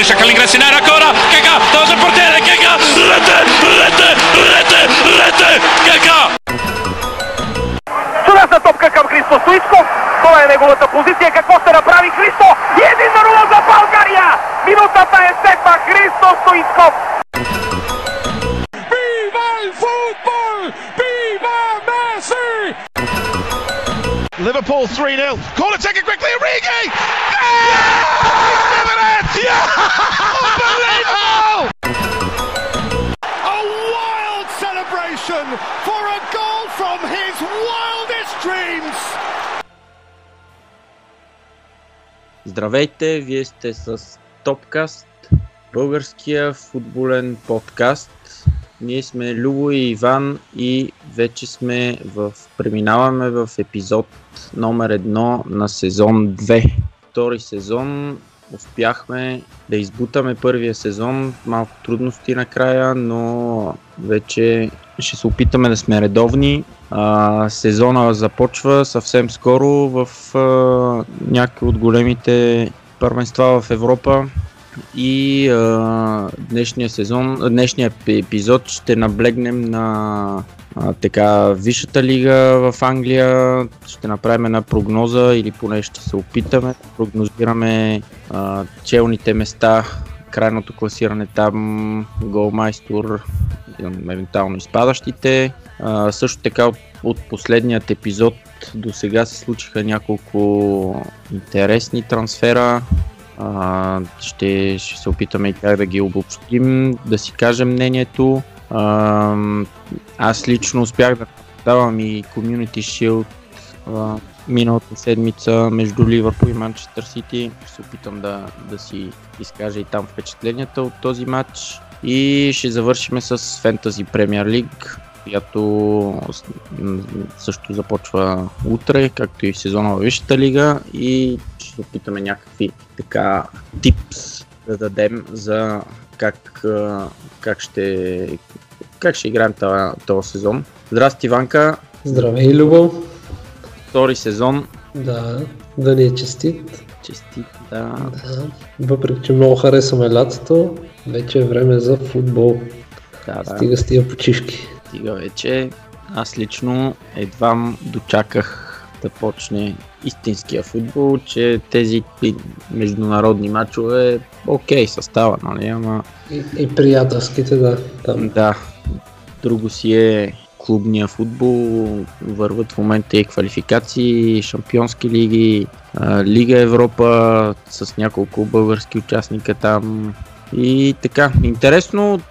riesce a l'ingresso in area ancora Keka davanti al portiere Keka rete rete rete rete Keka Чудесна топка към Христо Стоичков. Това е неговата позиция. Какво ще направи Христо? И един на нула за България! Минутата е сетна. Христо Стоичков. ¡Viva el fútbol! ¡Viva Messi! Liverpool 3 0. Corner taken quickly. Origi! Yeah! Unbelievable! A wild celebration for a goal from his wildest dreams! Здравейте, вие сте с Топкаст, българския футболен подкаст. Ние сме Любо и Иван и вече сме в... преминаваме в епизод номер едно на сезон 2. Втори сезон успяхме да избутаме първия сезон, малко трудности накрая, но вече ще се опитаме да сме редовни. А, сезона започва съвсем скоро в някои от големите първенства в Европа и а, днешния сезон, днешния епизод ще наблегнем на а, така Висшата лига в Англия. Ще направим една прогноза или поне ще се опитаме да прогнозираме а, челните места, крайното класиране там, голмайстор, евентуално изпадащите. А, също така от, от последният епизод до сега се случиха няколко интересни трансфера. А, ще, ще се опитаме и как да ги обобщим, да си кажем мнението. А, аз лично успях да давам и Community Shield а, миналата седмица между Ливърпул и Манчестър Сити. Ще се опитам да, да си изкажа и там впечатленията от този матч. И ще завършим с Fantasy Premier League, която също започва утре, както и сезона във Висшата лига и ще опитаме някакви така типс да дадем за как, как ще как ще играем този, този сезон. Здрасти, Иванка. Здравей, Любо. Втори сезон. Да, да ни е честит. Честит, да. Да. Въпреки, че много харесваме лятото, вече е време за футбол. да, да. Стига с тия почивки. Стига вече. Аз лично едва дочаках да почне истинския футбол, че тези международни матчове, окей, състава, нали, ама И, и приятелските, да. Там. да, друго си е клубния футбол, върват в момента и квалификации, шампионски лиги, Лига Европа с няколко български участника там и така. Интересно,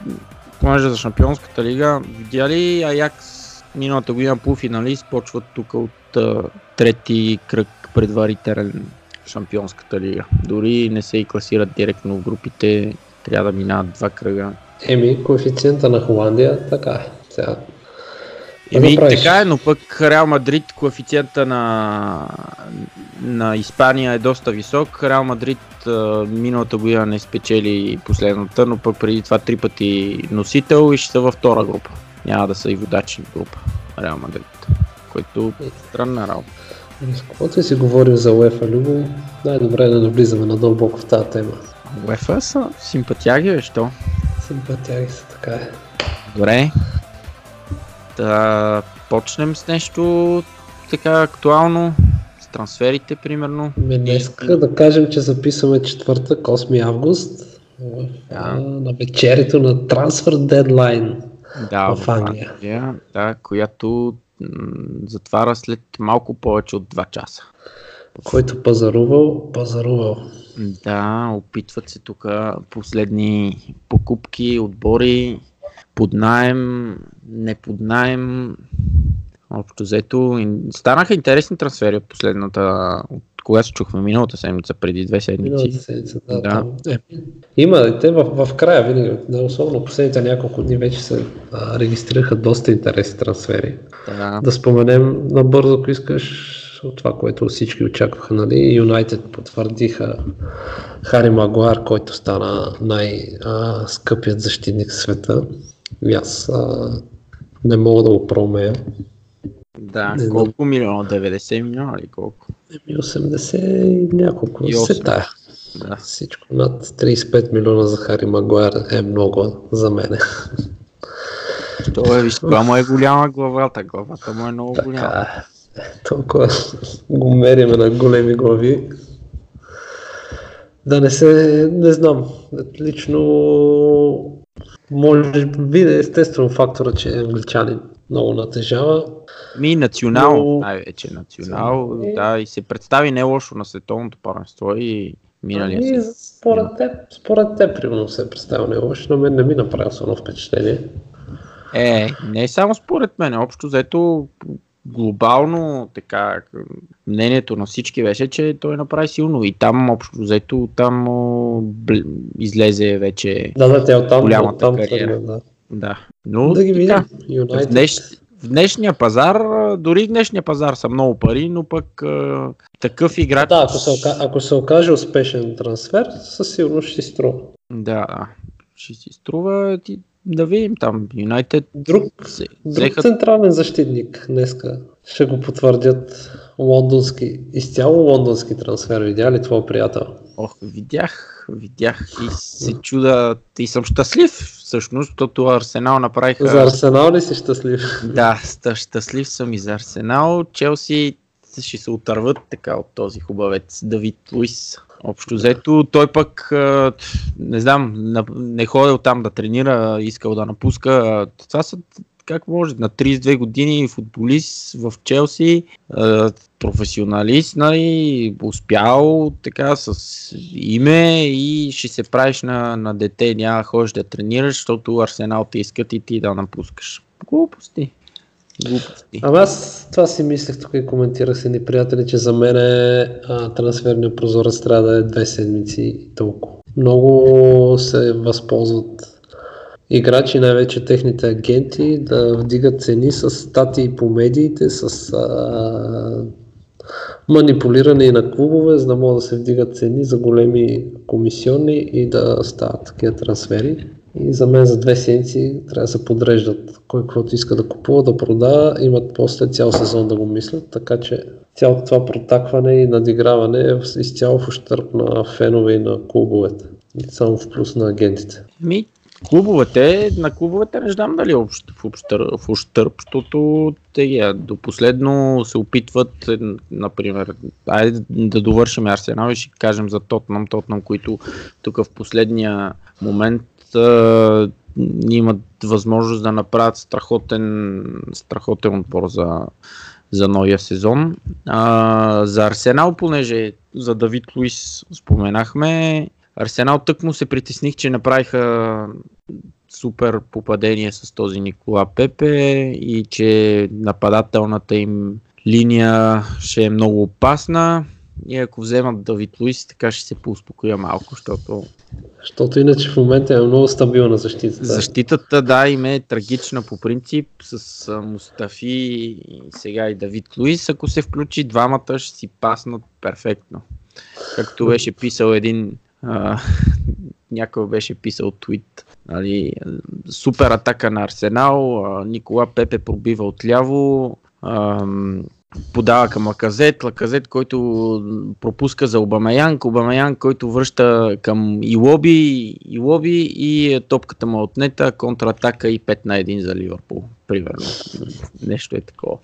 понеже за шампионската лига, видя ли Аякс миналата година полуфиналист, почват тук от а, трети кръг предварителен шампионската лига. Дори не се и класират директно в групите, трябва да минават два кръга. Еми, коефициента на Холандия, така е. Сега, Еми, направиш? така е, но пък Реал Мадрид коефициента на, на Испания е доста висок. Реал Мадрид миналата година не спечели последната, но пък преди това три пъти носител и ще са във втора група. Няма да са и водачи група Реал Мадрид, което е странна работа. с каквото си говорим за УЕФА, Любо, най-добре е да навлизаме надълбоко в тази тема. УЕФА са симпатяги, бе, що? Симпатяги са, така е. Добре. Да почнем с нещо така актуално, с трансферите примерно. Ме днеска да кажем, че записваме четвъртък, 8 август, в, а, на вечерието на Transfer Deadline. Да, в Англия. Англия, да, която затваря след малко повече от 2 часа. Който пазарувал, пазарувал. Да, опитват се тук последни покупки, отбори, под найем, не под найем. Общо взето, станаха интересни трансфери от последната, от кога се чухме миналата седмица, преди две Миналата седмици. седмица, да. Да. Е, има, те в, в края винаги, особено последните няколко дни вече се а, регистрираха доста интересни трансфери. Да, Да споменем набързо, ако искаш, от това, което всички очакваха, нали, Юнайтед потвърдиха Хари Магуар, който стана най-скъпият защитник в света. И аз а, не мога да го проумея. да. Не знам. Колко милиона? 90 милиона или колко? Еми 80 и няколко. И се осем. тая. Да. Всичко над 35 милиона за Хари Магуайр е много за мене. То е, виж, това му е голяма главата. Главата му е много голяма. Така, е. толкова го мериме на големи глави. Да не се, не знам, лично може би естествено фактора, че е англичанин много натежава. Ми национал, Но- най-вече национал, Е. да, и се представи не лошо на световното първенство и миналия Ами, според теб, според теб, примерно се е представил не лошо, на мен не ми направи особено впечатление. Е, не само според мен, общо взето глобално така мнението на всички беше, че той направи силно и там общо взето там бл- излезе вече Да, да, тя оттам, Голямата оттам кариера. да. да. Но Да ги видим. така, в, днеш, в днешния пазар, дори в днешния пазар са много пари, но пък а, такъв играч... Да, ако се, ако се окаже успешен трансфер, със сигурност ще си струва. Да, ще си струва ти, да видим там. Юнайтед Друг, друг централен защитник днеска ще го потвърдят лондонски, изцяло лондонски трансфер. Видя ли твой приятел? Ох, видях, видях и се чуда и съм щастлив всъщност, защото Арсенал направиха... За Арсенал ли си щастлив? Да, щастлив съм и за Арсенал. Челси ще се отърват така от този хубавец Давид Луис. Общо взето, той пък, не знам, на- не ходил там да тренира, искал да напуска. Това са, как може, на 32 години футболист в Челси, професионалист, нали, успял така с име и ще се правиш на, на дете, няма ходиш да тренираш, защото Арсенал те искат и ти да напускаш. Глупости. Глупости. Ами аз това си мислех тук и коментирах с едни приятели, че за мен е, а, трансферният прозорец трябва да е две седмици и толкова. Много се възползват играчи, най-вече техните агенти, да вдигат цени с статии по медиите, с а, манипулиране на клубове, за да могат да се вдигат цени за големи комисионни и да стават такива трансфери. И за мен за две седмици трябва да се подреждат. Кой каквото иска да купува, да продава, имат после цял сезон да го мислят, така че цялото това протакване и надиграване е изцяло в ущърп на фенове и на клубовете. И само в плюс на агентите. Ми, клубовете, на клубовете не знам дали общ- в, общър, в ущърп, защото те до последно се опитват, е, например, айде да довършим Арсенал и ще кажем за Тотнам, Тотнам, които тук в последния момент а, имат възможност да направят страхотен, страхотен отбор за, за новия сезон. А, за Арсенал, понеже за Давид Луис споменахме, Арсенал тък му се притесних, че направиха супер попадение с този Никола Пепе и че нападателната им линия ще е много опасна. И ако вземат Давид Луис, така ще се поуспокоя малко, защото Защото иначе в момента е много стабилна защитата. защитата, да, им е трагична по принцип с Мустафи и сега и Давид Луис. Ако се включи, двамата ще си паснат перфектно. Както беше писал един а, някой беше писал твит. Нали, супер атака на Арсенал, Никола Пепе пробива отляво, ам, подава към Лаказет, Лаказет, който пропуска за Обамаян, Обамаян, който връща към Илоби, Илоби и е, топката му е отнета, контратака и 5 на 1 за Ливърпул, примерно. Нещо е такова.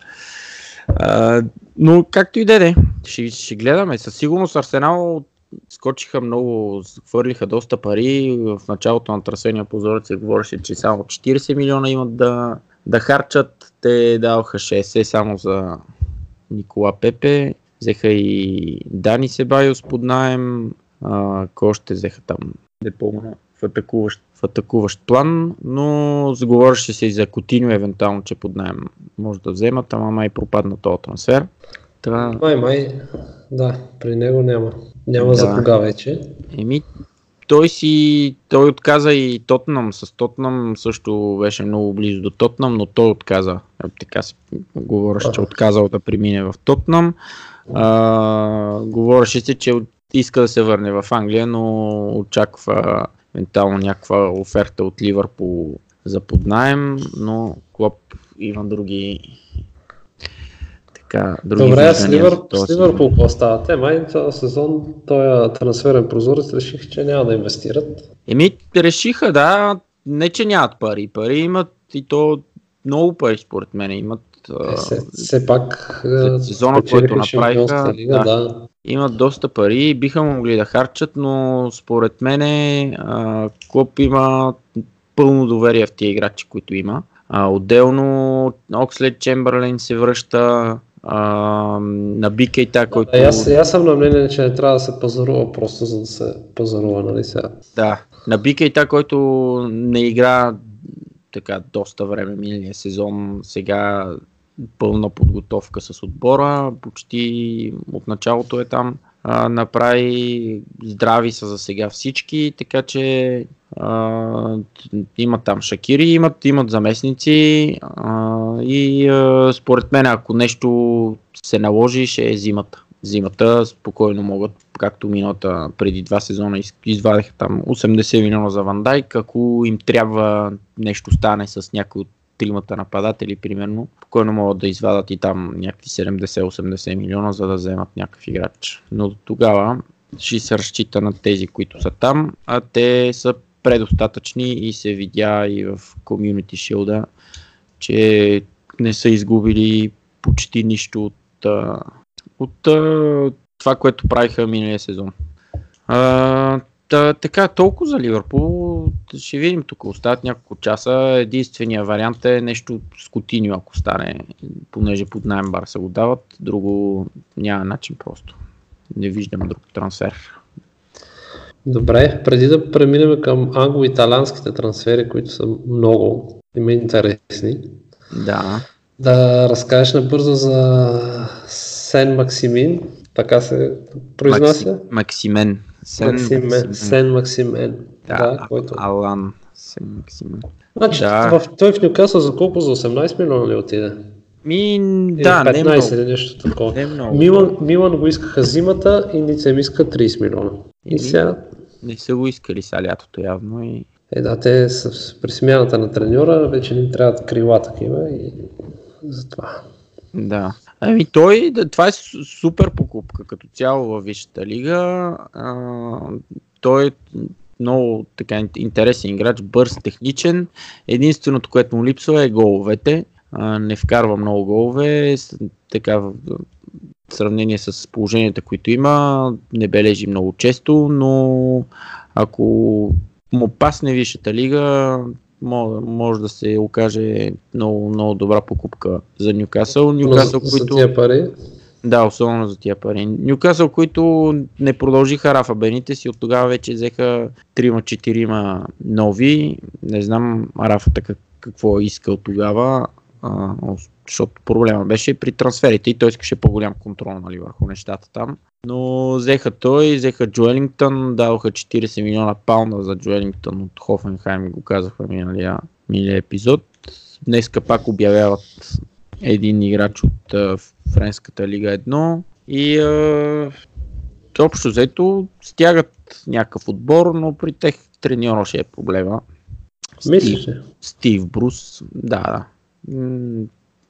А, но както и да е, ще, ще гледаме. Със сигурност Арсенал скочиха много, хвърлиха доста пари. В началото на трасения позорец се говореше, че само 40 милиона имат да, да харчат. Те даваха 60 само за Никола Пепе. Взеха и Дани Себайос под найем. А, кой още взеха там? Не помня. В атакуващ, в атакуващ план, но заговореше се и за Котиньо, евентуално, че под найем може да вземат, ама май пропадна този трансфер. Та, Май, май, да, при него няма. Няма Да. за кога вече. Еми, той си, той отказа и Тотнам. С Тотнам също беше много близо до Тотнам, но той отказа. Е, Така се говореше, че отказал да премине в Тотнам. А, говореше се, че иска да се върне в Англия, но очаква евентуално някаква оферта от Ливърпул за поднаем, но Клоп има други така, други Добре, с, Ливър, с Ливърпул какво става? Те май този сезон, този трансферен прозорец реших, че няма да инвестират. Еми, решиха, да, не че нямат пари. Пари имат и то много пари според мен имат. Е, все, все пак сезона, който направиха, лига, да. да. имат доста пари и биха могли да харчат, но според мен Клоп има пълно доверие в тия играчи, които има. А, отделно Окслед Чемберлен се връща а, на Бикейта, който... А, аз, аз съм на мнение, че не трябва да се пазарува просто за да се пазарува, нали сега. Да, на Бикейта, който не игра така доста време миналия сезон, сега пълна подготовка с отбора, почти от началото е там. А, направи здрави са за сега всички, така че а, имат там шакири, имат, имат заместници а, и а, според мен ако нещо се наложи ще е зимата. Зимата спокойно могат, както миналата преди два сезона из- извадиха там 80 милиона за Ван Дайк, ако им трябва нещо стане с някой от тримата нападатели, примерно, спокойно могат да извадат и там някакви 70-80 милиона, за да вземат някакъв играч. Но до тогава ще се разчита на тези, които са там, а те са предостатъчни и се видя и в Community Shield, че не са изгубили почти нищо от, от това, което правиха миналия сезон. А, та, така, толкова за Ливърпул. Ще видим тук. Остават няколко часа. Единствения вариант е нещо с Котиньо, ако стане, понеже под найем Барса го дават. Друго няма начин просто. Не виждам друг трансфер. Добре, преди да преминем към англо-италянските трансфери, които са много и ме интересни, Да. да разкажеш набързо за Сен Максимин, така се произнася? Макси, Максимен. Сен Максимен, Сен Максимен, Да, да, който. Алан Сен Максимен. Значи, да. в, той в Нюкасъл за колко? За 18 милиона ли отиде? Ми, да, не 15 много. или нещо такова. Не много. Милан, Милан го искаха зимата и Ница им иска 30 милиона. И Еми. сега, Не са го искали сега лятото явно и е да, те с- при смяната на треньора, вече ни трябват крила такива и затова. Да. Ами той, това е су- супер покупка като цяло във Висшата лига. А, той е много така ин- интересен играч, бърз, техничен. Единственото, което му липсва е головете. А, не вкарва много голове. Така в сравнение с положенията, които има, не бележи много често, но ако му пасне Висшата лига, може, може да се окаже много, много добра покупка за Нюкасъл. Нюкасъл, за, за които... тия пари, Да, особено за тия пари. Нюкасъл, които не продължиха Рафа Бените си, от тогава вече взеха 3-4 нови. Не знам Рафата как, какво е искал тогава, а, защото проблема беше при трансферите и той искаше по-голям контрол нали, върху нещата там. Но взеха той, взеха Джуелингтън, дадоха 40 милиона паунда за Джуелингтън от Хофенхайм, го казахме миналия, миналия епизод. Днеска пак обявяват един играч от а, Френската лига 1 и а, общо взето стягат някакъв отбор, но при тех треньора ще е проблема. мислиш ли? Стив Брус, да, да.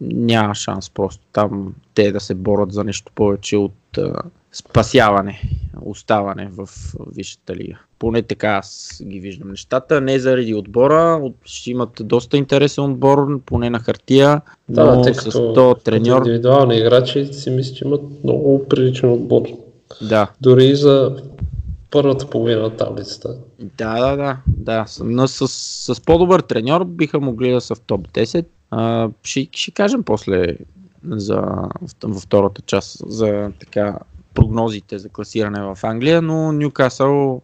Няма шанс просто там те да се борят за нещо повече от а, спасяване, оставане в Висшата лига. Поне така аз ги виждам нещата. Не заради отбора, от, ще имат доста интересен отбор, поне на хартия, Да, но тъй с то треньор, индивидуални играчи си мисля, че имат много приличен отбор. да, Дори и за първата половина от таблицата. Да, да, да. да. Но с, с по-добър треньор биха могли да са в топ 10. А, ще, ще кажем после за, във втората част за така прогнозите за класиране в Англия, но Нюкасъл,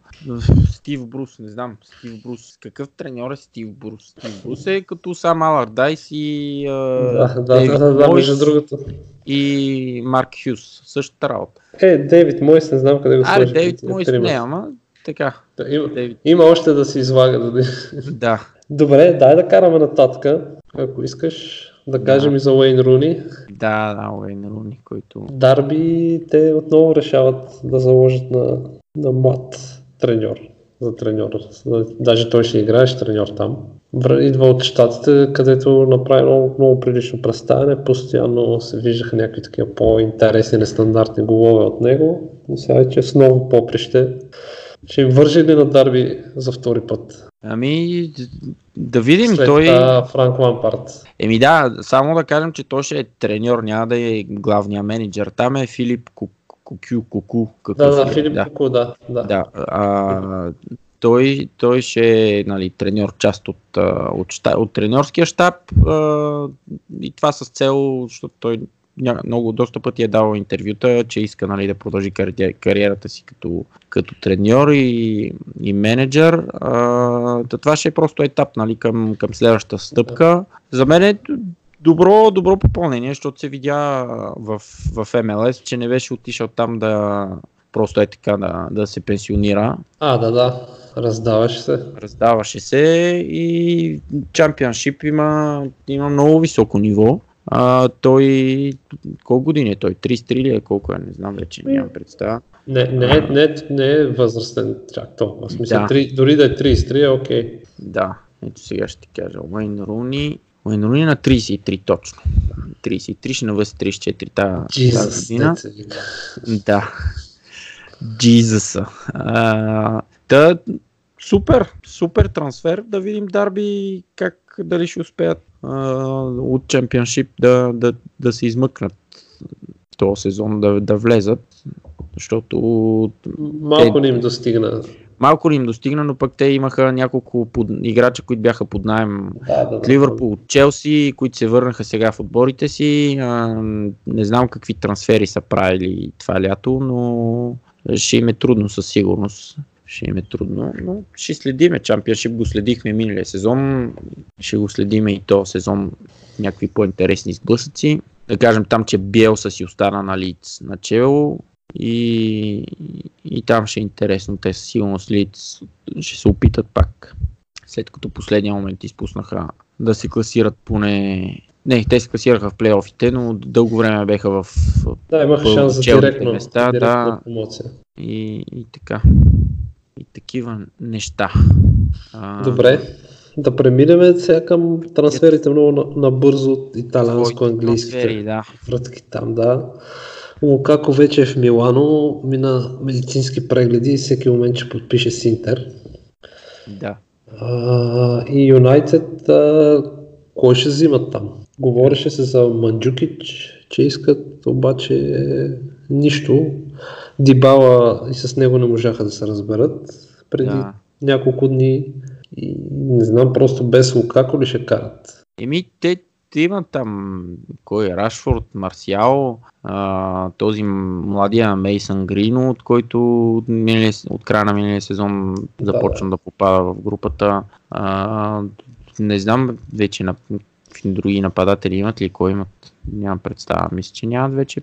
Стив Брус, не знам, Стив Брус, какъв треньор е Стив Брус? Стив Брус е като сам Алардайс и а, Да, да, Дейвид да, да, Мойс другото. и Марк Хюс, същата работа. Е, Дейвид Мойс, не знам къде го Аре, сложих. Дейвид Мойс не, ама така. Да, има, Дейвид. има още да се излага. Да... Да, Добре, дай да караме нататък. Ако искаш да кажем и за Уейн Руни. да, да, Уейн Руни, който Дарби, те отново решават да заложат на, на млад треньор. За треньор. Даже той ще играеш треньор там. Идва от щатите, където направи много, много прилично представяне. Постоянно се виждаха някакви такива по-интересни, нестандартни голове от него. Но сега е, че с ново поприще. Ще им вържи ли на Дарби за втори път? Ами, да видим. След той... Франк Лампарт. Еми да, само да кажем, че той ще е треньор, няма да е главния менеджер. Там е Филип Кукю, Куку. Да, да, Филип да. Куку, да. да. да а, той, той ще е нали, треньор, част от, от, от, от треньорския щаб а, и това с цел, защото той много доста пъти е дал интервюта, че иска нали, да продължи кари, кариерата си като, като треньор и, и менеджер. А, това ще е просто етап нали, към, към следващата стъпка. За мен е добро, добро попълнение, защото се видя в, в МЛС, че не беше отишъл там да просто е така да, да се пенсионира. А, да, да. Раздаваше се. Раздаваше се и чемпионшип има, има много високо ниво. А, той, колко години е той? 33 ли е? Колко е? Не знам вече, нямам представа. Не, не, не, не е възрастен чак толкова. Смисъл, да. 3, дори да е 33 е окей. Okay. Да, ето сега ще ти кажа. Уейн Руни, Уейн Руни на 33 точно. 33 ще навъси 34 тази година. Да. Джизуса. Та, супер, супер трансфер. Да видим Дарби как дали ще успеят от чемпионшип да, да, да се измъкнат този сезон, да, да влезат, защото... Малко те, не им достигна. Малко не им достигна, но пък те имаха няколко под, играча, които бяха под найем да, да, от Ливърпул, от Челси, които се върнаха сега в отборите си. А, не знам какви трансфери са правили това лято, но ще им е трудно със сигурност ще им е трудно, но ще следиме. Чампионшип го следихме миналия сезон, ще го следиме и то сезон някакви по-интересни сблъсъци. Да кажем там, че Биелса си остана на Лиц начало и, и там ще е интересно. Те със сигурност Лиц ще се опитат пак. След като последния момент изпуснаха да се класират поне не, те се класираха в плейофите, но дълго време беха в Да, имаха шанс за директно, места, директно да, И, и така и такива неща. Добре, да преминем сега към трансферите много набързо от италианско-английски. Да. Вратки там, да. Лукако вече е в Милано, мина медицински прегледи и всеки момент ще подпише с Интер. Да. А, и Юнайтед, кой ще взимат там? Говореше се за Манджукич, че искат, обаче нищо. Дибала и с него не можаха да се разберат преди да. няколко дни. И не знам, просто без Лукако ли ще карат. Еми, те, те имат там кой е Рашфорд, Марсиал, а, този младия Мейсън Грино, от който от, минали, от края на миналия сезон да. започна да попада в групата. А, не знам вече на други нападатели имат ли, кой имат. Нямам представа. Мисля, че нямат вече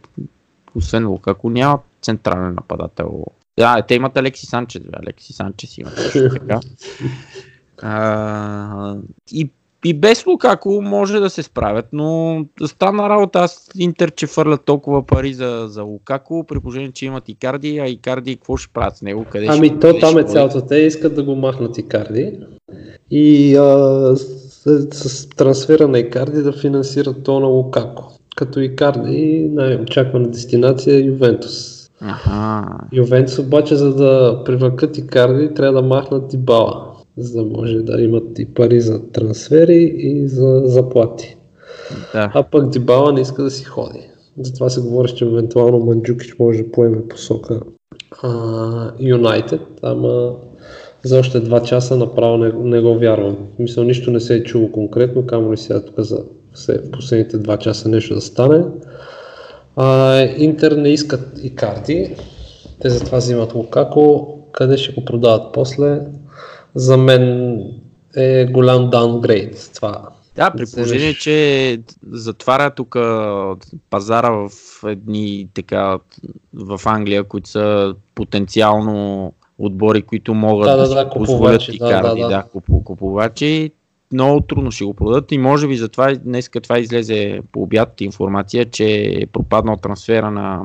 освен Лукако, няма централен нападател. Да, те имат Алекси Санчес, Алекси Санчес има така. А, и, и без Лукако може да се справят, но стана работа аз Интер, че фърлят толкова пари за, за Лукако, при положение, че имат Икарди, а Икарди какво ще правят с него? Къде ами ще, то там е цялото. Те искат да го махнат Икарди и а, с, с трансфера на Икарди да финансират то на Лукако като Икарди най-очаквана дестинация е Ювентус. Ювентус обаче, за да привлекат Икарди, трябва да махнат и бала, за да може да имат и пари за трансфери и за заплати. Да. А пък Дибала не иска да си ходи. Затова се говори, че евентуално Манджукич може да поеме посока Юнайтед, ама за още два часа направо не, не го вярвам. Мисля, нищо не се е чуло конкретно, камо ли сега тук за в последните два часа нещо да стане. А, Интер не искат и карти, те затова взимат Лукако, къде ще го продават после. За мен е голям даунгрейд това. Да, при положение, че затваря тук пазара в едни така в Англия, които са потенциално отбори, които могат да, да, да, да позволят и карти, да, да. да, купувачи много трудно ще го продадат и може би затова днес това излезе по обяд информация, че е пропаднал трансфера на,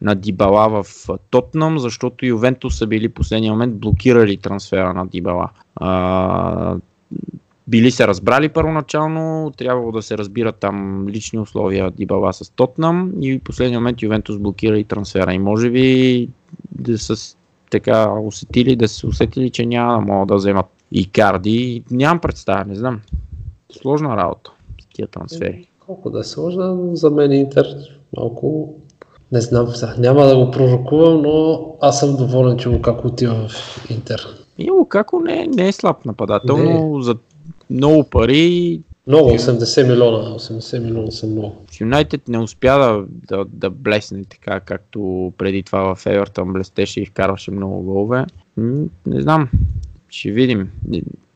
на Дибала в Тотнам, защото Ювентус са били последния момент блокирали трансфера на Дибала. А, били се разбрали първоначално, трябвало да се разбират там лични условия Дибала с Тотнам и в последния момент Ювентус блокира и трансфера. И може би да са така усетили, да се усетили, че няма да могат да вземат и карди. Нямам представа, не знам. Сложна работа с тия трансфери. Колко да е сложна, за мен Интер малко не знам, няма да го пророкувам, но аз съм доволен, че Лукако отива в Интер. И Лукако не, не е слаб нападател, но за много пари Много, 80 милиона, 80 милиона са много. Юнайтед не успя да, да, да блесне така, както преди това в Евертън блестеше и вкарваше много голове. Не знам, ще видим.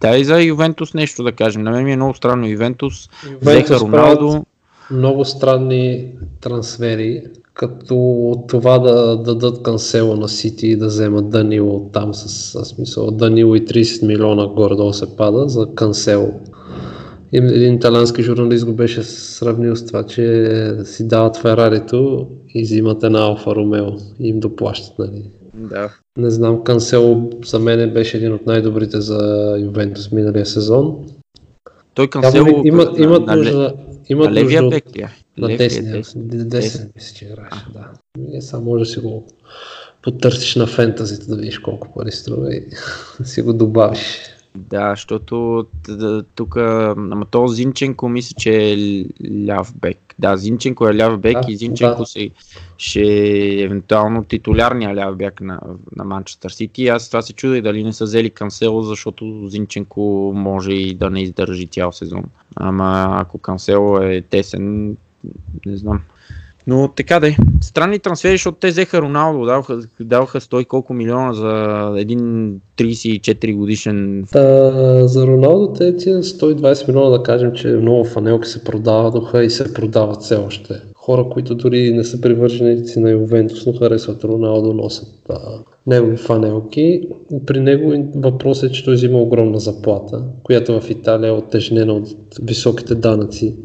Дай за Ювентус нещо да кажем. На мен ми е много странно. Ювентус, взеха Роналдо. Много странни трансфери, като това да дадат канцела на Сити и да вземат Данило там с, с смисъл Данило и 30 милиона горе-долу се пада за канцел. И един италиански журналист го беше сравнил с това, че си дават Ферарито и взимат една Алфа Ромео и им доплащат. Нали. Да. Не знам, Кансело за мен беше един от най-добрите за Ювентус миналия сезон. Той Кансело имат, на, имат на, нужда, имат на левия нужда бек ли е? на десния. Десен. Десен, Десен. мисля, че играеше, да. И сега може да си го потърсиш на фентазито да видиш колко пари струва и си го добавиш. Да, защото тук, ама то Зинченко мисля, че е ляв бек. Да, Зинченко е ляв бек Да, и Зинченко да. се, ще е евентуално титулярния ляв бек на, на Манчестър Сити. Аз това се чудя дали не са взели Кансело, защото Зинченко може и да не издържи цял сезон. Ама ако Кансело е тесен, не знам. Но така де. Странни трансфери, защото те взеха Роналдо, даваха, даваха 100 и колко милиона за един 34 годишен Та, за Роналдо те тия 120 милиона да кажем, че много фанелки се продаваха и се продават все още. Хора, които дори не са привърженици на Ювентус, но харесват Роналдо, носят а, негови фанелки. При него въпросът е, че той взима огромна заплата, която в Италия е оттежнена от високите данъци.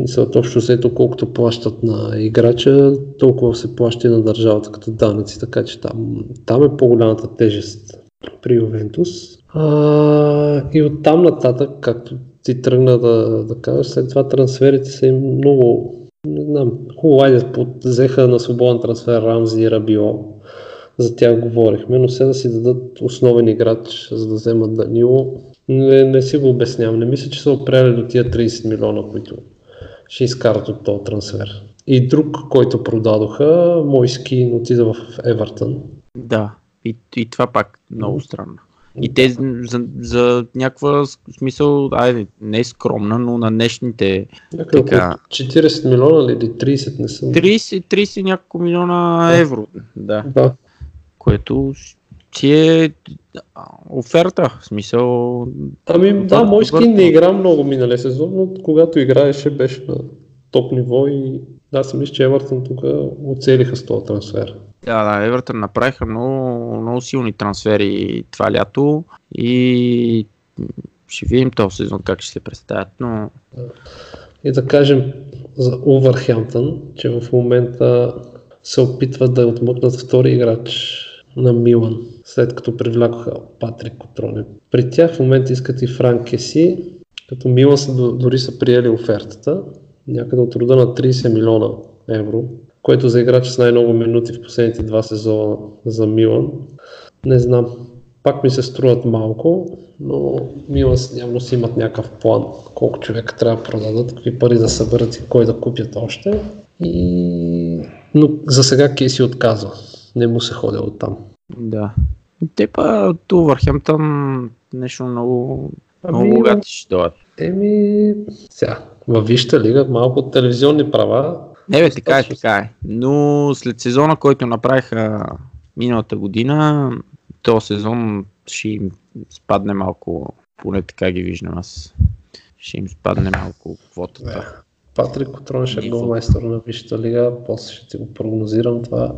Мисля, общо взето колкото плащат на играча, толкова се плаща и на държавата като данъци, така че там, там е по-голямата тежест при Ювентус. А, и оттам нататък, както ти тръгна да, да кажеш, след това трансферите са им много, не знам, хубаво, айде, взеха на свободен трансфер Рамзи и Рабио, за тях говорихме, но сега да си дадат основен играч, за да вземат Данило, не, не си го обяснявам. Не мисля, че са опряли до тия 30 милиона, които ще изкарат от този трансфер. И друг, който продадоха, Мойски отида в Евертън. Да, и, и това пак много странно. И те за, за някаква смисъл, айде, не е скромна, но на днешните Някъде Така. около 40 милиона или 30 не съм. 30, 30 няколко милиона евро. Да, Да. което си е оферта, в смисъл... Ами да, Добър- Мойски не игра много миналия сезон, но когато играеше беше на топ ниво и да, си мисля, че Евертън тук оцелиха с този трансфер. Да, да, Евертън направиха много, много силни трансфери това лято и ще видим този сезон как ще се представят, но И да кажем за Увърхемптън, че в момента се опитват да отмъкнат втори играч на Милан, след като привлякоха Патрик Котроне. При тях в момента искат и Франк Кеси, като Милан са, дори са приели офертата, някъде от рода на 30 милиона евро, което за играч с най-много минути в последните два сезона за Милан. Не знам, пак ми се струват малко, но Милан явно си имат някакъв план, колко човека трябва да продадат, какви пари да съберат и кой да купят още. И... Но за сега Кейси отказва. Не му се ходи от там. да. Те па от Увърхемптън нещо много, много Ами, богати ще дойдат. Еми, сега, във Висшата лига малко телевизионни права. Не бе, така е, така е. Но след сезона, който направиха миналата година, този сезон ще им спадне малко, поне така ги виждам аз. Ще им спадне малко квотата. Патрик Котрон ще е голмайстор на Висшата лига, после ще ти го прогнозирам това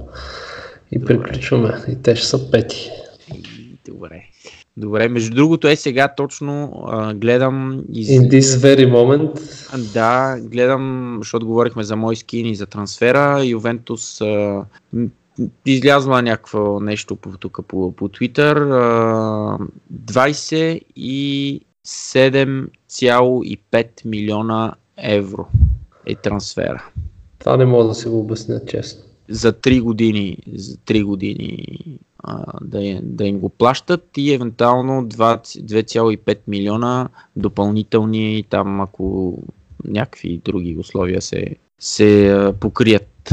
и приключваме. И те ще са пети. Добре. Добре, между другото е сега точно а, гледам из... In this very moment, Да, гледам, защото говорихме за мой скин и за трансфера. Ювентус а, излязла някакво нещо по, тук по, по Twitter. А, 20 и 7,5 милиона евро е трансфера. Това не мога да си го обясня честно. За 3 години, за 3 години а, да, да им го плащат и евентуално 2,5 милиона допълнителни там, ако някакви други условия се, се а, покрият.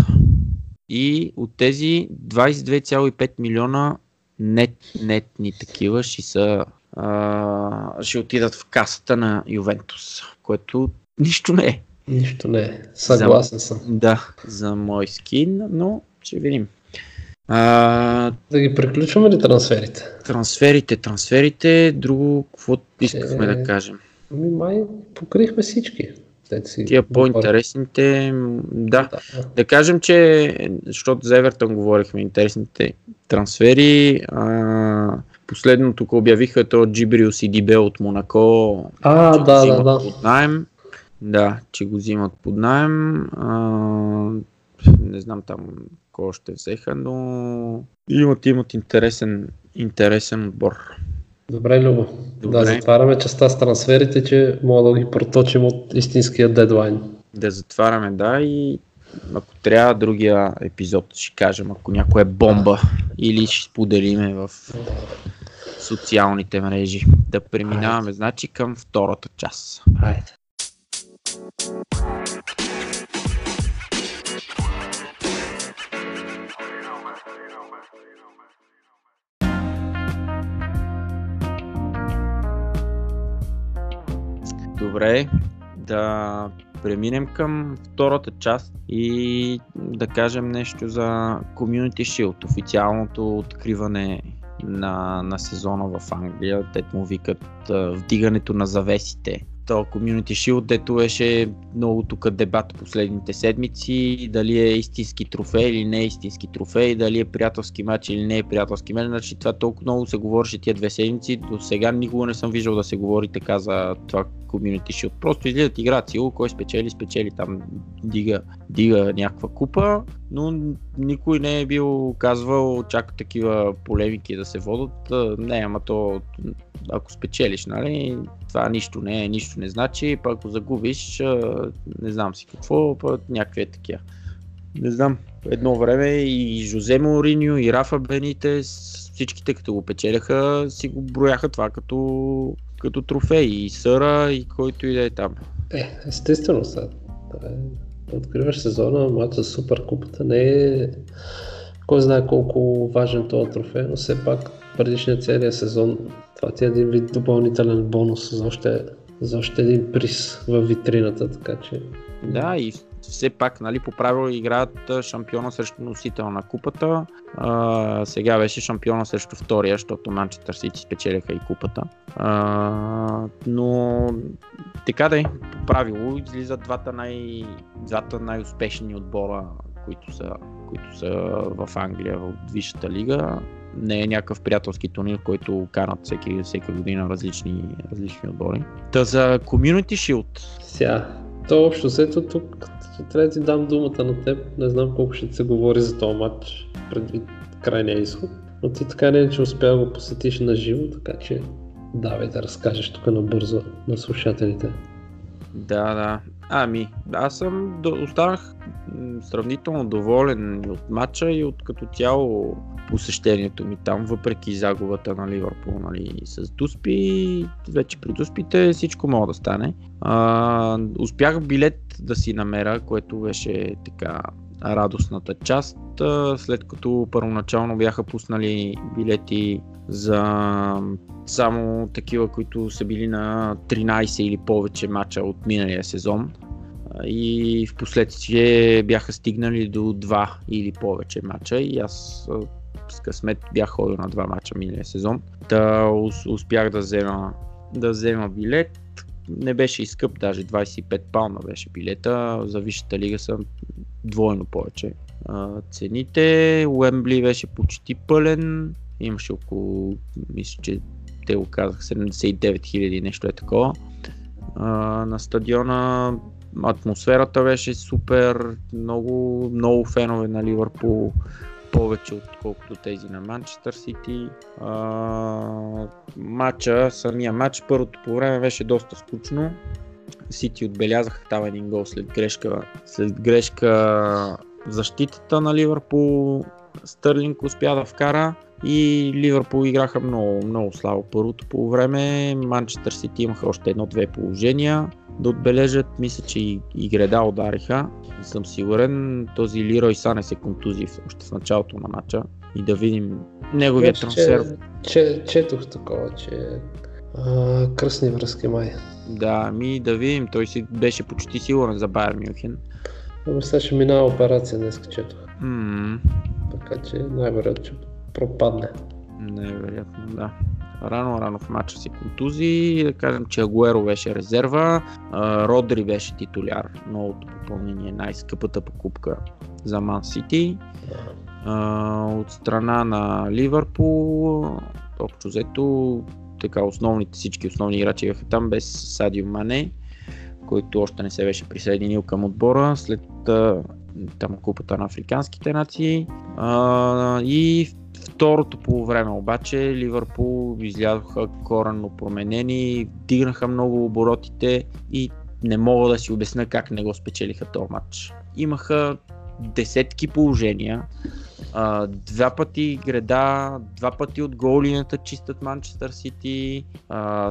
И от тези 22,5 милиона нет, нетни такива ще са а, ще отидат в касата на Ювентус, което нищо не е. Нищо не е. Съгласен за, съм. Да, за мой скин, но ще видим. А, да ги приключваме ли трансферите? Трансферите, трансферите, друго, какво искахме е... да кажем? Ами май покрихме всички. Тия по-интересните, да. да. Да кажем, че, защото за Евертън говорихме, интересните трансфери, а, последно тук обявиха то Джибриус и Дибе от Монако. А, да, да, да. Под найем. Да, че го взимат под найем. А, не знам там кой ще взеха, но имат, имат интересен, интересен отбор. Добре, Любо. Добре. Да, затваряме частта с трансферите, че мога да ги проточим от истинския дедлайн. Да затваряме, да, и ако трябва другия епизод ще кажем, ако някоя е бомба или ще споделиме в социалните мрежи. Да преминаваме, Айде. значи, към втората част. Айде. Добре, да преминем към втората част и да кажем нещо за Community Shield, официалното откриване на, на сезона в Англия. Те му викат вдигането на завесите Community Shield, дето беше много тук дебат последните седмици, дали е истински трофей или не е истински трофей, дали е приятелски матч или не е приятелски матч. Значи това толкова много се говореше тия две седмици, до сега никога не съм виждал да се говори така за това Community Shield. Просто излизат играят сило, кой спечели, спечели там, дига, дига някаква купа, но никой не е бил казвал чак такива полемики да се водят. Не, ама то ако спечелиш, нали, това нищо не е, нищо не значи, пък ако загубиш, не знам си какво, пък някакви е такива. Не знам, едно време и Жозе Мориньо, и Рафа Бените, всичките като го печеляха, си го брояха това като, като трофей. И Съра, и който и да е там. Е, естествено са. Откриваш сезона, мач за Супер Купата не е кой знае колко важен този трофей, но все пак предишния целият сезон това ти е един вид допълнителен бонус за още, за още един приз в витрината, така че... Да, и все пак, нали, по правило играят шампиона срещу носител на купата. А, сега беше шампиона срещу втория, защото Манчестър Сити спечелиха и купата. А, но така да е, по правило излизат двата, най, двата най-успешни отбора, които са, които са в Англия, в Висшата лига не е някакъв приятелски турнир, който карат всеки, всека година различни, различни отбори. Та за Community Shield. Сега, то общо взето тук трябва да ти дам думата на теб. Не знам колко ще се говори за този матч предвид крайния изход. Но ти така не че успя да го посетиш на живо, така че давай да разкажеш тук набързо на слушателите. Да, да. Ами, аз съм, останах сравнително доволен от матча и от като цяло посещението ми там, въпреки загубата на Ливърпул нали, с Дуспи. Вече при Дуспите всичко мога да стане. А, успях билет да си намеря, което беше така радостната част, след като първоначално бяха пуснали билети за само такива, които са били на 13 или повече мача от миналия сезон и в последствие бяха стигнали до 2 или повече мача и аз с късмет бях ходил на два мача миналия сезон. Да успях да взема, да взема билет. Не беше и скъп, даже 25 пауна беше билета. За Висшата лига са двойно повече цените. Уембли беше почти пълен. Имаше около, мисля, че те го казах, 79 000 нещо е такова. на стадиона атмосферата беше супер, много, много фенове на Ливърпул повече отколкото тези на Манчестър Сити. Матча, самия матч, първото по време беше доста скучно. Сити отбелязаха там един гол след грешка, след грешка в защитата на Ливърпул. Стърлинг успя да вкара и Ливърпул играха много, много слабо първото по време. Манчестър Сити имаха още едно-две положения да отбележат. Мисля, че и, и Греда удариха. Не съм сигурен. Този Лирой Сане се контузи още в началото на матча. И да видим неговия Вече, трансфер. Че, че, четох такова, че а, кръсни връзки май. Да, ми да видим. Той си беше почти сигурен за Байер Мюнхен. Ама сега ще минава операция днес, четох. М, Така че най-вероятно ще пропадне. Невероятно, да. Рано, рано в матча си контузи. Да кажем, че Агуеро беше резерва, Родри беше титуляр. Новото попълнение, най-скъпата покупка за Ман Сити. От страна на Ливърпул, общо взето, така основните, всички основни играчи бяха там, без Садио Мане, който още не се беше присъединил към отбора след там купата на африканските нации. А, и второто по време обаче Ливърпул излязоха коренно променени, дигнаха много оборотите и не мога да си обясня как не го спечелиха този матч. Имаха десетки положения, а, два пъти греда, два пъти от гол линията чистят Манчестър Сити.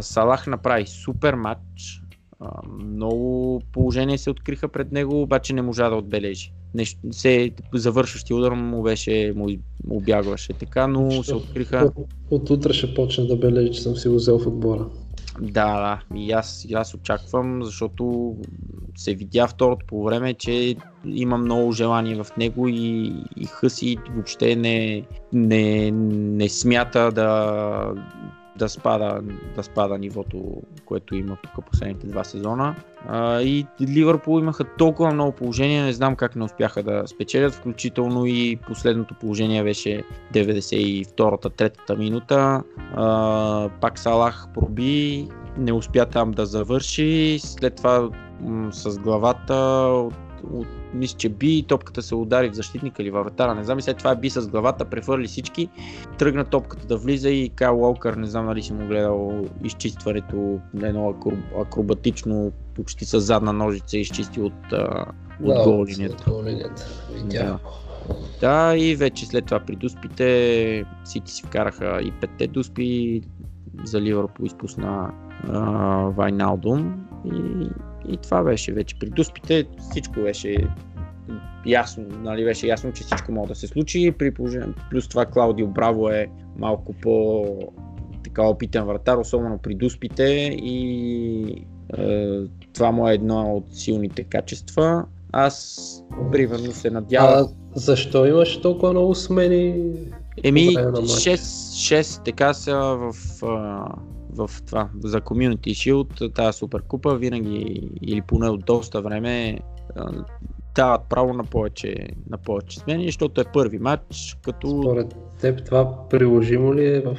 Салах направи супер матч. А, много положения се откриха пред него, обаче не можа да отбележи. Нещо, се, завършващи удар му беше, му обягваше така, но се откриха. От, от утре ще почне да бележи, че съм си го взел в отбора. Да, и аз, и аз очаквам, защото се видя второто по време, че има много желание в него и, и Хъси въобще не, не, не смята да, да, спада, да спада нивото, което има тук последните два сезона. А, и Ливърпул имаха толкова много положения, не знам как не успяха да спечелят, включително и последното положение беше 92-та, третата минута. А, пак Салах проби, не успя там да завърши, след това м- с главата от, от, мисля, че би и топката се удари в защитника или във вратара, не знам и след това би с главата, прехвърли всички, тръгна топката да влиза и Кайл Уолкър, не знам дали си му гледал изчистването, едно акроб- акробатично, почти с задна ножица изчисти от, от Да, гол линията. От гол линията. Видях. Да, и вече след това при дуспите Сити си вкараха и петте дуспи, за Ливърпул изпусна Вайналдум и, и това беше вече. При дуспите всичко беше ясно, нали, беше ясно, че всичко може да се случи. При положение, плюс това Клаудио Браво е малко по така опитен вратар, особено при дуспите и е, това му е едно от силните качества. Аз примерно се надявам. А защо имаш толкова много смени? Еми, по време на матча? 6, 6 така са в, а, в това, за Community Shield, тази суперкупа винаги или поне от доста време а, дават право на повече, на повече смени, защото е първи матч, като Според теб това приложимо ли е в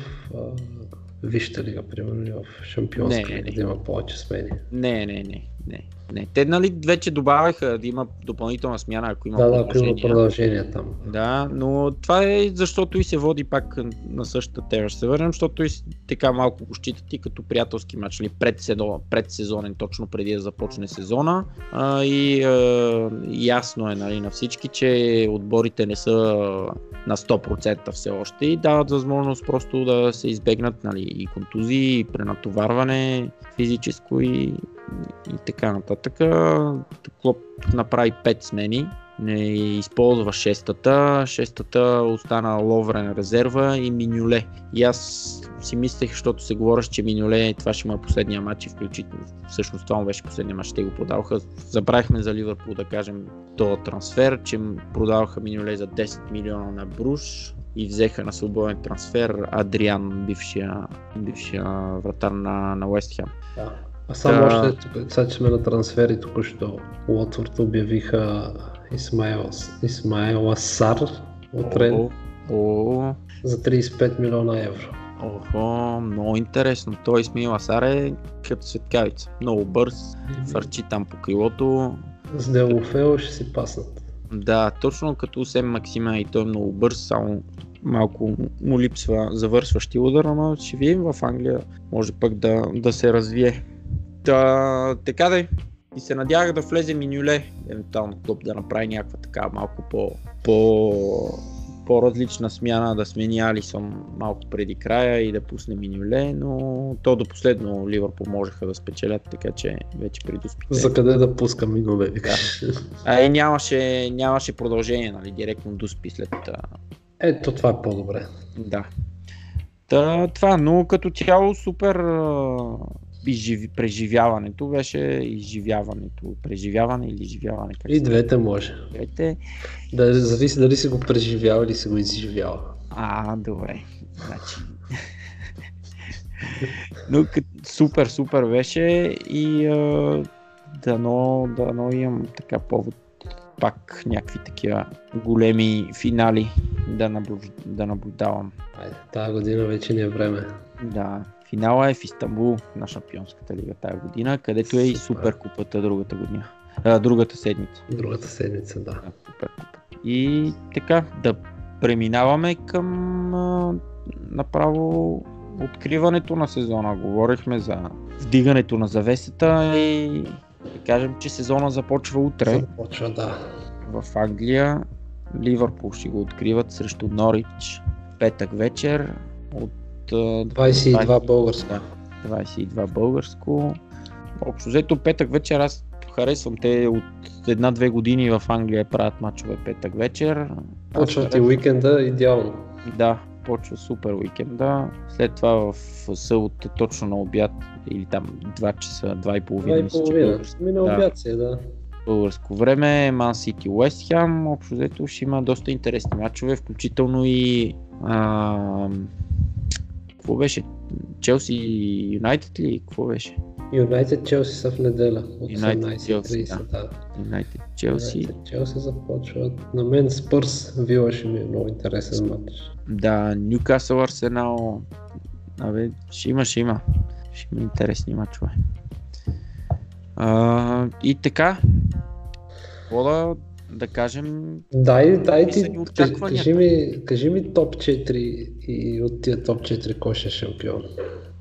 Вижте лига, примерно, в Шампионска Не, не, не. да има повече смени? не, не, не, не, не. Те нали вече добавяха да има допълнителна смяна, ако има Да, да, ако има продължение. продължение там. Да, но това е защото и се води пак на същата тема. Ще се върнем, защото и така малко го считат и като приятелски матч, или предсезонен, предсезонен, точно преди да започне сезона. А, и а, ясно е нали, на всички, че отборите не са на 100% все още и дават възможност просто да се избегнат нали, и контузии, и пренатоварване физическо и, и така нататък. Клоп направи 5 смени, не използва шестата. Шестата остана Ловрен резерва и Минюле. И аз си мислех, защото се говореше, че Минюле това ще му е последния матч включително. Всъщност това му беше последния матч, те го продаваха. Забравихме за Ливърпул да кажем този трансфер, че продаваха Минюле за 10 милиона на Бруш и взеха на свободен трансфер Адриан, бившия, бившия вратар на, на Уест Хем. Да. А само Да. още, сега че сме на трансфери, току-що Уотфорд обявиха Исмаел, Исмаел Асар от Рен за 35 милиона евро. Охо, много интересно. Той Исмаил Асар е като светкавица. Много бърз, фърчи там по крилото. С Делофео ще си паснат. Да, точно като Сем Максима и той е много бърз, само малко му липсва завършващи удар, но ще видим в Англия, може пък да, да се развие. Та, така да и се надявах да влезе Минюле, евентуално клуб да направи някаква така малко по, по, по-различна смяна, да смени Алисон малко преди края и да пусне Минюле, но то до последно Ливърпул можеха да спечелят, така че вече при дуспите. За къде да пуска Минюле, викаш? А и нямаше, нямаше продължение, нали, директно дуспи след... Ето това е по-добре. Да. Та, това, но като цяло супер изживи, преживяването беше изживяването, преживяване или изживяване. Как и двете може. Двете. Да, зависи дали си го преживява или си го изживява. А, добре. Значи... Но супер, супер беше и а, дано, дано имам така повод пак някакви такива големи финали да, наблюд... да наблюдавам. Айде, тази година вече не е време. Да, Финала е в Истанбул на Шампионската лига тази година, където е и Суперкупата другата година. А, другата седмица. Другата седмица, да. да И така, да преминаваме към а, направо откриването на сезона. Говорихме за вдигането на завесата и да кажем, че сезона започва утре. Започва, да. В Англия Ливърпул ще го откриват срещу Норич петък вечер от 22 20, българско. Да, 22 българско. Общо взето петък вечер аз харесвам. Те от една-две години в Англия правят мачове петък вечер. Почва ти уикенда идеално. Да, почва супер уикенда. След това в събота точно на обяд или там 2 часа, 2 и половина. 2 и половина. Мина обяд си, да. Българско време, Ман Сити, Уест Хем, общо взето ще има доста интересни мачове, включително и а, какво беше? Челси Юнайтед ли? Какво беше? Юнайтед Челси са в неделя от 18.30. Да. Юнайтед Челси. Челси започват. На мен Спърс Вила ще ми е много интересен матч. Да, Ньюкасъл Арсенал. Абе, ще има, ще има. Ще има интересни матчове. А, и така. Какво да кажем... Дай, дай ти, кажи ми, кажи ми топ 4 и от тия топ 4 кой ще е шампион.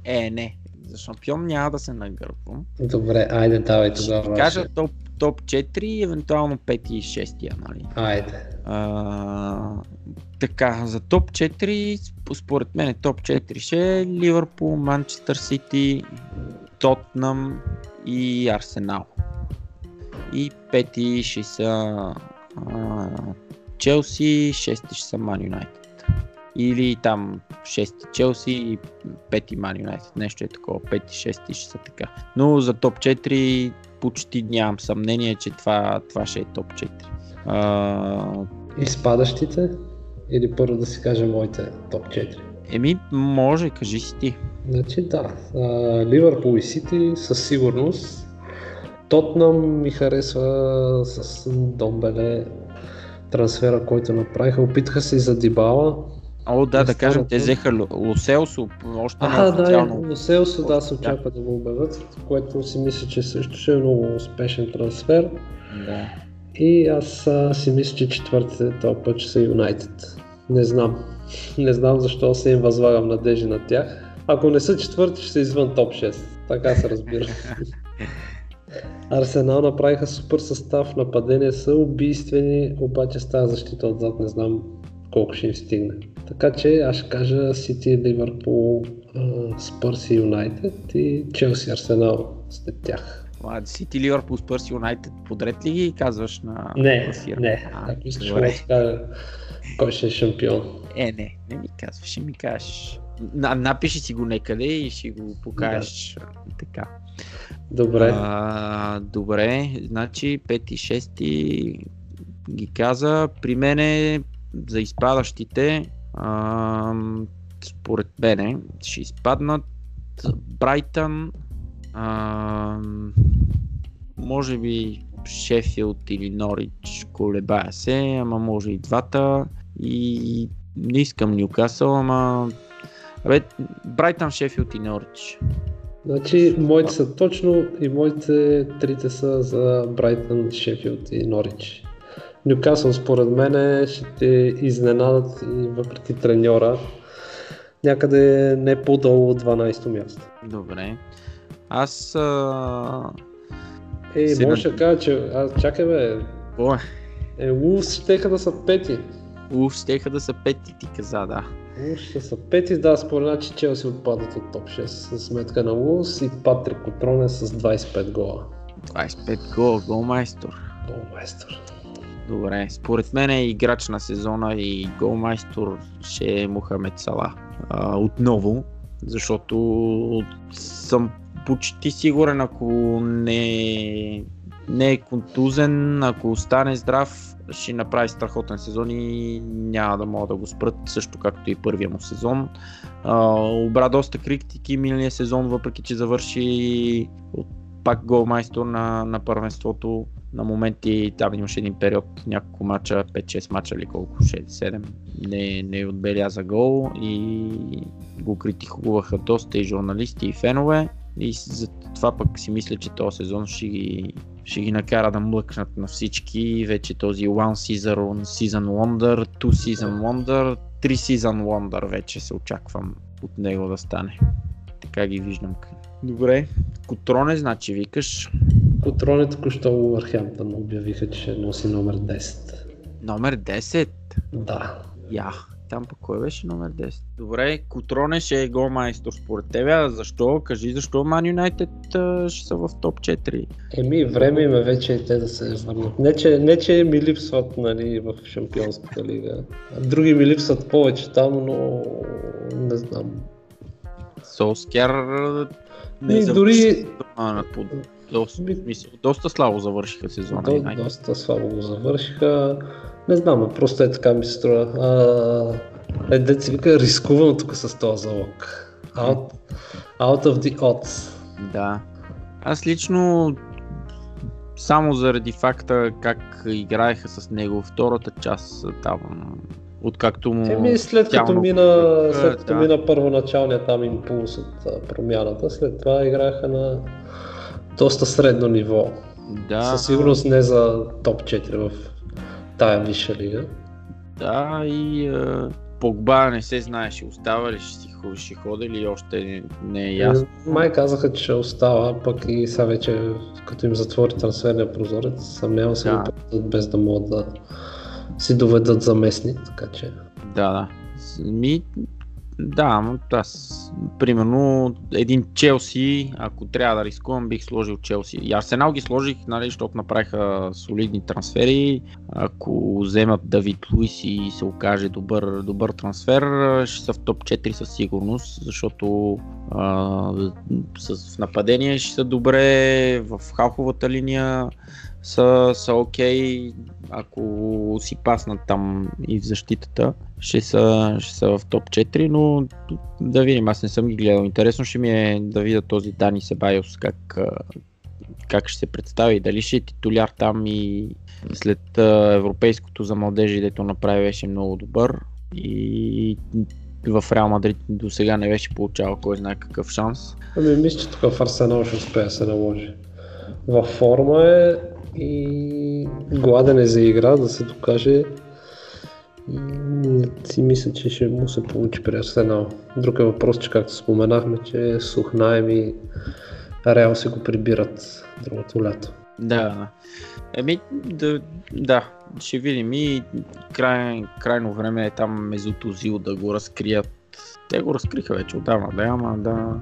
Е, не. За шампион няма да се нагърбвам. Добре, айде, давай тогава. Ще кажа топ, топ 4, евентуално 5 и 6, нали? Айде. А, така, за топ 4, според мен топ 4 ще е Ливърпул, Манчестър Сити, Тотнам и Арсенал и пети ще са Челси, шести ще са Ман Юнайтед. Или там шести Челси и пети Ман Юнайтед. Нещо е такова. Пети, шести ще са така. Но за топ 4 почти нямам съмнение, че това, това ще е топ 4. А... И спадащите? Или първо да си кажа моите топ 4? Еми, може, кажи си ти. Значи да, Ливърпул и Сити със сигурност Тотнам ми харесва с Домбеле трансфера, който направиха. Опитаха се и за Дибала. О, да, да кажем, те взеха Лоселсо, още а, не официално. Да, Лоселсо, да, се очаква да. да го обявят, което си мисля, че също ще е много успешен трансфер. Да. И аз а, си мисля, че четвъртите този път ще са Юнайтед. Не знам. Не знам защо се им възлагам надежди на тях. Ако не са четвърти, ще са извън топ 6. Така се разбира. Арсенал направиха супер състав, нападения са убийствени, обаче с тази защита отзад не знам колко ще им стигне. Така че аз ще кажа Сити, Ливърпул, Спърс и Юнайтед и Челси, Арсенал след тях. Сити, Ливърпул, Спърс и Юнайтед подред ли ги казваш на Не, класира? не. А, Ако искаш да кажа кой ще е шампион. Е, не, не ми казваш, ще ми кажеш. Напиши си го некъде и ще го покажеш да. така. Добре. А, добре, значи 5 и 6 ги каза. При мене за изпадащите а, според мене ще изпаднат Брайтън, а, може би Шефилд или Норич, колебая се, ама може и двата. И не искам Ньюкасъл, ама... Абе, Брайтън, Шефилд и Норич. Значи, моите са точно и моите трите са за Брайтън, Шефилд и Норич. Нюкасъл според мен ще те изненадат и въпреки треньора някъде не по-долу от 12-то място. Добре. Аз... А... Ей, Си може да кажа, че... А, чакай бе, О, е, Улс щеха да са пети. уф, щеха да са пети, ти каза, да. Улс ще са пети, да, спомена, че Челси отпадат от топ 6 с сметка на Улс и Патрик Котроне с 25 гола. 25 гол, голмайстор. Голмайстор. Добре, според мен е играч на сезона и голмайстор ще е Мохамед Сала. А, отново, защото съм почти сигурен, ако не, не е контузен, ако остане здрав, ще направи страхотен сезон и няма да могат да го спрат, също както и първия му сезон. А, обра доста критики миналия сезон, въпреки че завърши от пак голмайстор на, на първенството. На моменти там имаше един период, няколко мача, 5-6 мача или колко, 6-7, не, не отбеляза гол и го критикуваха доста и журналисти и фенове. И за това пък си мисля, че този сезон ще ги, ще ги накара да млъкнат на всички. Вече този One Season, season Wonder, Two Season Wonder, Three Season Wonder вече се очаквам от него да стане. Така ги виждам. Добре, Котроне, значи викаш Котроне току-що Уърхемптън обявиха, че носи номер 10. номер 10. Да. Я. Там пък кой беше номер 10? Добре, Котроне ще е голмайстор според тебе. А защо? Кажи защо Ман Юнайтед ще са в топ 4. Еми, време им е вече и те да се върнат. Не че, не, че ми липсват нали, в Шампионската лига. Други ми липсват повече там, но не знам. Солскер не И дори по доста, Ми- мисъл, доста слабо завършиха сезона. до, доста слабо го завършиха. Не знам, просто е така ми се струва. А, е, се вика, рискувано тук с този залог. Out, out of the odds. Да. Аз лично само заради факта как играеха с него втората част там, откакто му... Еми, след като тялно- мина, след като да. мина първоначалният там импулс от промяната, след това играха на доста средно ниво. Да, Със сигурност не за топ 4 в тая висша лига. Да, и е, Погба не се знае, ще остава ли, ще си ще ходи ли, още не, не е ясно. Май казаха, че остава, пък и сега вече, като им затвори трансферния прозорец, съмнявам се Да. да. го без да могат да си доведат заместник, така че... Да, да. Ми, да, но аз, примерно, един Челси, ако трябва да рискувам, бих сложил Челси. И Арсенал ги сложих, нали, защото направиха солидни трансфери. Ако вземат Давид Луис и се окаже добър, добър трансфер, ще са в топ 4 със сигурност, защото а, с, нападение ще са добре, в халфовата линия са, са окей, ако си паснат там и в защитата, ще са, ще са в топ 4, но да видим, аз не съм ги гледал. Интересно ще ми е да видя този Дани Себайос как, как ще се представи, дали ще е титуляр там и след европейското за младежи, дето направи беше много добър и в Реал Мадрид до сега не беше получавал кой знае какъв шанс. Ами мисля, че тук в Арсенал ще успее да се наложи. Във форма е и гладен е за игра, да се докаже. И си мисля, че ще му се получи при Арсенал. Друг е въпрос, че както споменахме, че Сухнаем и Реал си го прибират другото лято. Да. Еми, да, да, ще видим и край, крайно време е там Мезут Озил да го разкрият. Те го разкриха вече отдавна, да, ама да.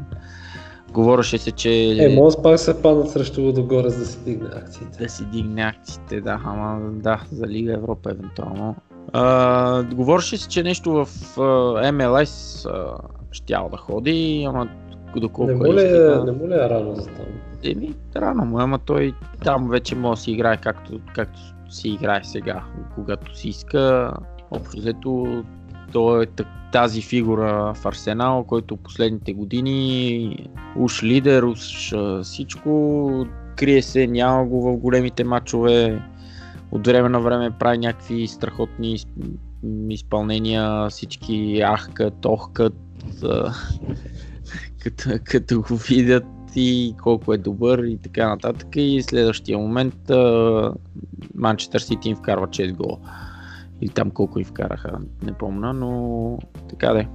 Говореше се, че Е, може пак се паднат срещу Водогорец да си дигне акциите. да си дигне акциите, да, ама да, за Лига Европа евентуално. А, говореше се, че нещо в а, МЛС а, щял да ходи, ама доколко Не е му, ли, е- не му ли е рано за там? Еми, рано му, е, ама той там вече може да си играе както, както си играе сега, когато си иска. Общо взето, той е так- тази фигура в Арсенал, който последните години уж лидер, уж всичко, крие се, няма го в големите матчове, от време на време прави някакви страхотни изпълнения, всички ахкат, охкат, като, като го видят и колко е добър и така нататък. И следващия момент Манчестър Сити им вкарва 6 гола. Или там колко им вкараха, не помня, но така де.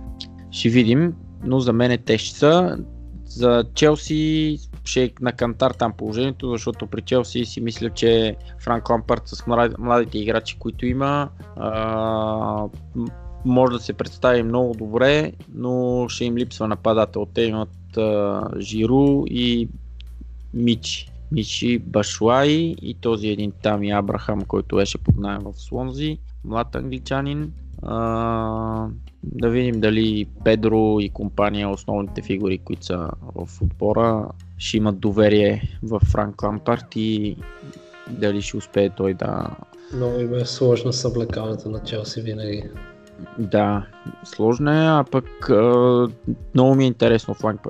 Ще видим, но за мен е те ще са. За Челси ще е на кантар там положението, защото при Челси си мисля, че Франк Лампарт с младите играчи, които има, а, може да се представи много добре, но ще им липсва нападател. Те имат а, Жиру и Мичи. Мичи Башуай и този един там и Абрахам, който беше под найем в Слонзи, млад англичанин. А, да видим дали Педро и компания, основните фигури, които са в отбора, ще имат доверие в Франк Лампарт и дали ще успее той да... Много им е сложно съблекаването на Челси винаги. Да, сложно е, а пък а, много ми е интересно Франк,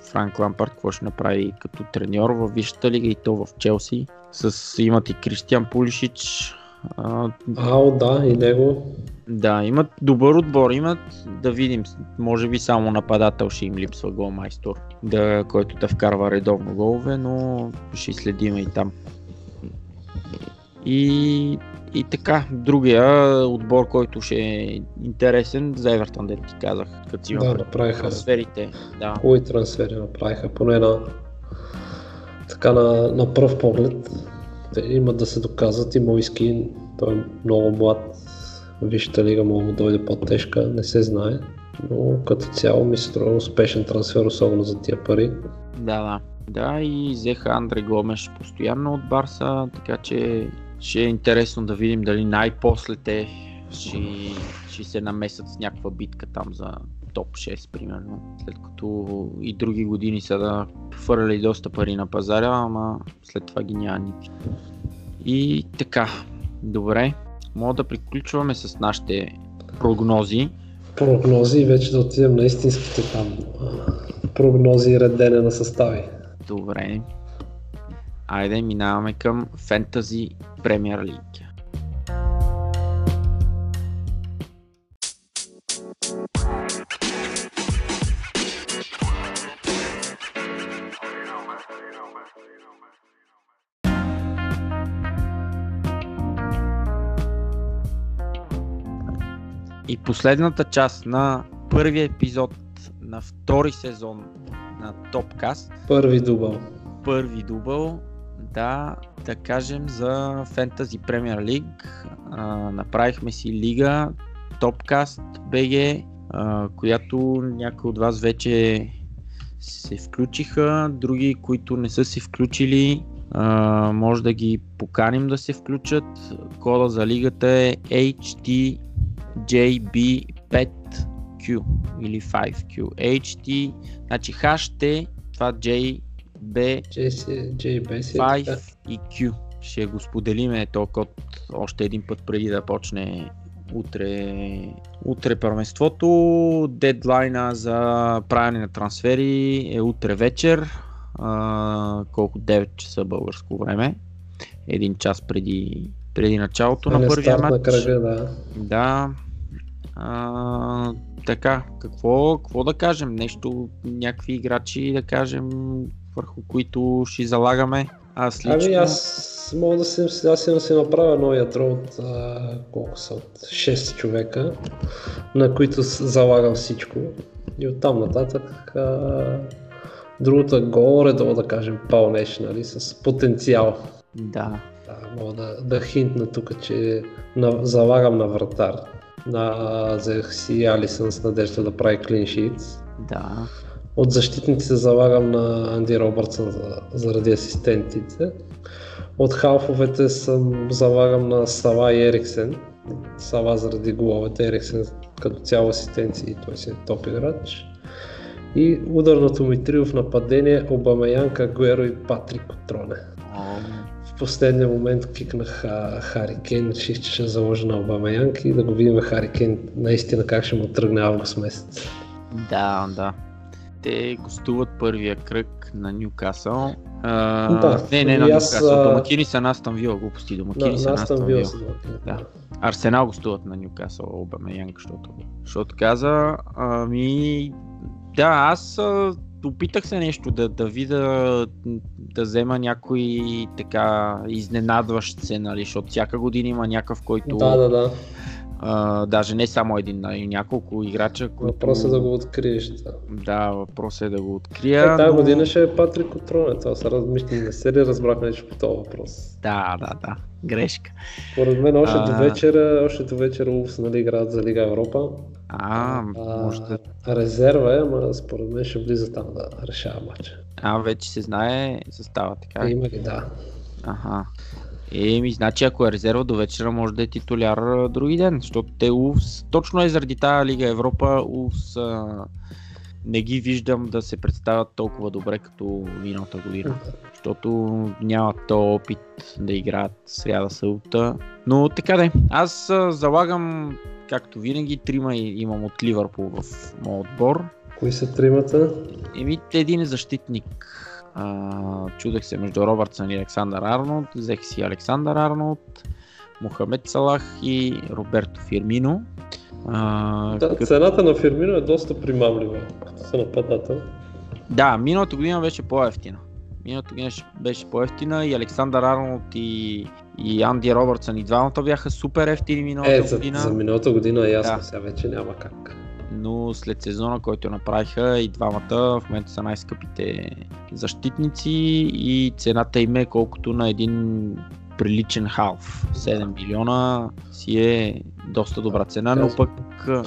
Франк Лампард какво ще направи като треньор в Висшата лига и то в Челси. С, имат и Кристиан Пулишич. А, Ао, да, и него. Да, имат добър отбор, имат да видим, може би само нападател ще им липсва голмайстор, да, който да вкарва редовно голове, но ще следим и там. И и така, другия отбор, който ще е интересен, за Евертон, да ти казах, като си да, направиха трансферите. Да. Хубави трансфери направиха, поне на, така на, на пръв поглед. Те имат да се доказват и Мойски, той е много млад, Вижте лига мога да дойде по-тежка, не се знае, но като цяло ми се струва успешен трансфер, особено за тия пари. Да, да. Да, и взеха Андре Гомеш постоянно от Барса, така че ще е интересно да видим дали най-после те ще, ще се намесят с някаква битка там за топ 6, примерно. След като и други години са да хвърляли доста пари на пазара, ама след това ги няма нито. И така, добре, мога да приключваме с нашите прогнози. Прогнози и вече да отидем на истинските там прогнози и редене на състави. Добре, Айде, минаваме към Fantasy Premier League. И последната част на първия епизод на втори сезон на Топкаст. Първи дубъл. Първи дубъл да, да кажем за Fantasy Premier League. А, направихме си лига BG, а, която някои от вас вече се включиха, други, които не са се включили, а, може да ги поканим да се включат. Кода за лигата е HTJB5Q или 5Q. HT, значи HT, това JB, 5 и Q. Ще го споделиме този код още един път преди да почне утре, утре първенството. Дедлайна за правене на трансфери е утре вечер. А, колко 9 часа българско време. Един час преди, преди началото на първия матч. На кръга, да. Да. А, така, какво, какво да кажем? Нещо, някакви играчи да кажем, върху които ще залагаме. Аз ами, лично... Ами аз мога да си, аз да си направя едно ядро от а, колко са, от 6 човека, на които залагам всичко. И оттам нататък а, другото е горе-долу да кажем пълнеш, нали, с потенциал. Да. Да, мога да, да хинтна тук, че на, залагам на вратар. На, взех си Алисън с надежда да прави клиншит. Да. От защитниците залагам на Анди Робъртсън заради асистентите. От халфовете съм залагам на Сава и Ериксен. Сава заради головете, Ериксен като цяло асистенции, той си е топ играч. И ударното ми трио в нападение Обамеянка, Гуеро и Патрик Отроне. В последния момент кикнах Хари Кен, реших, че ще заложа на Обамеянка и да го видим Хари Кен наистина как ще му тръгне август месец. Да, да те гостуват първия кръг на Ньюкасъл. да, не, не на аз... Домакини са на Астан Вил, глупости. Домакини на, са на Астан Вил. Да. Арсенал гостуват на Ньюкасъл, Обаме Янг, защото, защото каза, ами да, аз опитах се нещо да, да видя, да взема някой така изненадващ се, нали, защото всяка година има някакъв, който... Да, да, да. А, даже не само един, а и няколко играча, които... Въпросът е да го откриеш. Да. Да, въпросът е да го открия. Е, тази но... година ще е Патрик Отроне. Това са размишли. Не се ли разбрахме нещо по този въпрос? Да, да, да. Грешка. Според мен още А. до вечера, още до вечера Улфс нали, играят за Лига Европа. А, може да... Резерва е, ама според мен ще влиза там да решава матча. А, вече се знае състава, така ли? Има ги, да. Аха. Еми, значи ако е резерва до вечера, може да е титуляр други ден, защото те Улфс, точно е заради тази Лига Европа, Улфс а, не ги виждам да се представят толкова добре като миналата година. Защото нямат то опит да играят сряда събота. Но така де, аз залагам, както винаги, трима имам от Ливърпул в моят отбор. Кои са тримата? Еми, един е защитник. А, чудех се между Робъртсън и Александър Арнолд. Взех си Александър Арнолд, Мохамед Салах и Роберто Фирмино. А, Да, като- цената на Фирмино е доста примамлива, като са нападател. да, миналата година беше по-ефтина. Миналата година беше по-ефтина и Александър Арнолд и, и Анди Робъртсън и двамата бяха супер ефтини миналата Е, за, година. за миналата година е ясно, Да. сега вече няма как. но след сезона, който направиха и двамата в момента са най-скъпите защитници и цената им е колкото на един приличен халф. 7 милиона си е доста добра цена, но пък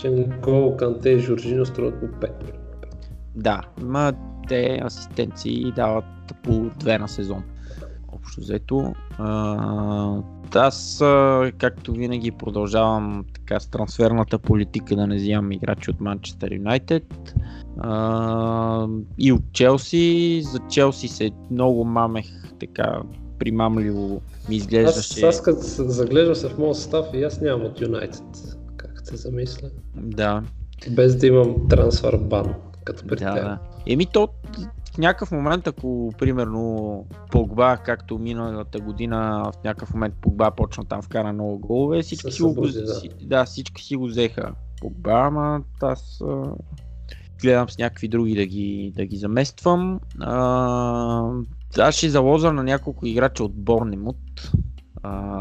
Че Никол, Канте и Жоржино струват по 5 милиона. да, има те асистенции дават по две на сезон. Общо взето. А, аз, както винаги, продължавам така с трансферната политика да не взимам играчи от Манчестър Юнайтед. И от Челси. За Челси се много мамех така примамливо ми Аз, изглеждаше. аз като се заглеждам се в моят състав и аз нямам от Юнайтед. Как се замисля? Да, Без да имам трансфер бан, като при Да, да. Еми то в някакъв момент, ако примерно Погба, както миналата година, в някакъв момент Погба почна там вкара много голове, всички си, го, да. да, всички си го взеха Погба, ама аз гледам с някакви други да ги, да ги замествам. А, аз ще заложа на няколко играча от Борнемут.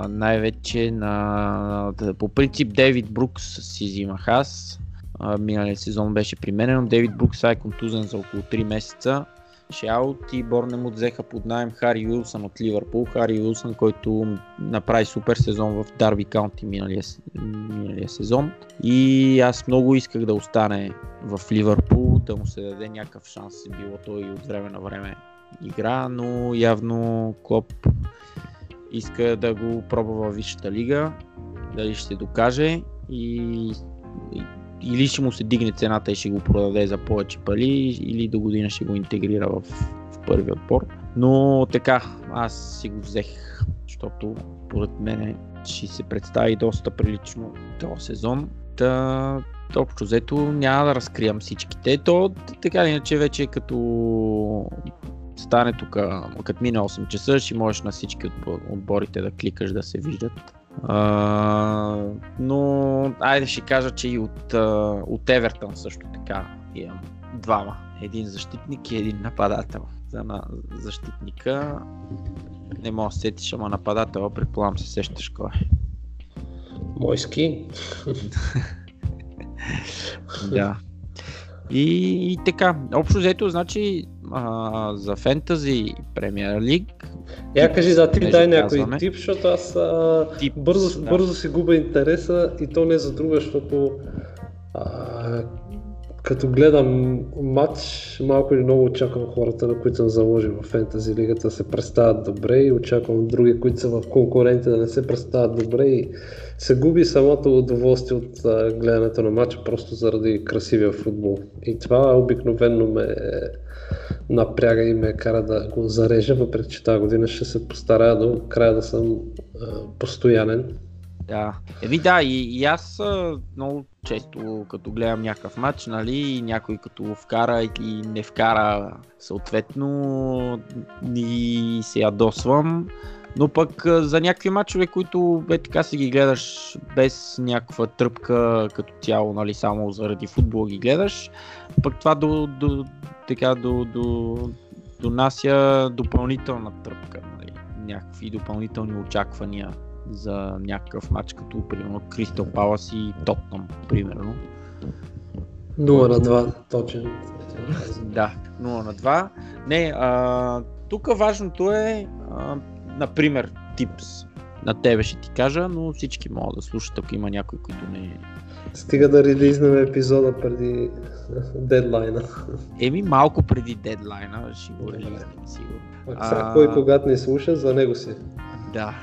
Най-вече на... По принцип Дейвид Брукс си взимах аз. А, миналия сезон беше при мен, но Дейвид Брукс е контузен за около 3 месеца. Шаут и Борнемут взеха под найем Хари Уилсън от Ливърпул. Хари Уилсън, който направи супер сезон в Дарби Каунти миналия, миналия сезон. И аз много исках да остане в Ливърпул, да му се даде някакъв шанс, било той и от време на време игра, но явно Клоп иска да го пробва във Висшата лига, дали ще докаже и, или ще му се дигне цената и ще го продаде за повече пари, или до година ще го интегрира в, в първи отбор. Но така, аз си го взех, защото поред мен ще се представи доста прилично този сезон. Та, общо взето няма да разкриям всичките. То така или иначе вече като стане тук, като мине 8 часа, ще можеш на всички отбор- отборите да кликаш да се виждат. А, но айде ще кажа, че и от, от Евертън също така имам двама. Един защитник и един нападател. За на защитника не мога да се сетиш, ама нападател, предполагам се сещаш кой е. Мойски. Да. И, и така, общо взето, значи а, за фентази премиер лиг. Я кажи за ти дай някой тип, защото аз а, Тип, бързо, да. бързо си губя интереса и то не за друга, защото а, като гледам матч, малко или много очаквам хората, на които съм заложил в фентази лигата да се представят добре и очаквам други, които са в конкуренти да не се представят добре и се губи самото удоволствие от гледането на матча просто заради красивия футбол. И това обикновенно ме напряга и ме кара да го зарежа, въпреки че тази година ще се постарая до края да съм постоянен. Да. Еми да, и, и аз много често като гледам някакъв матч, нали, някой като вкара и не вкара съответно и се ядосвам. Но пък за някакви мачове, които бе така си ги гледаш без някаква тръпка като цяло, нали, само заради футбол ги гледаш, пък това до, до, така, до, до, донася допълнителна тръпка, нали, някакви допълнителни очаквания за някакъв матч, като примерно Кристал Палас и Тотнам, примерно. 0 на 2, точен. Да, 0 на 2. Не, а, тук важното е, а, например, типс. На тебе ще ти кажа, но всички могат да слушат, ако има някой, който не Стига да релизнем епизода преди дедлайна. Еми, малко преди дедлайна ще го релизнем, сигурно. Ако сега кой когато не слуша, за него си. Да.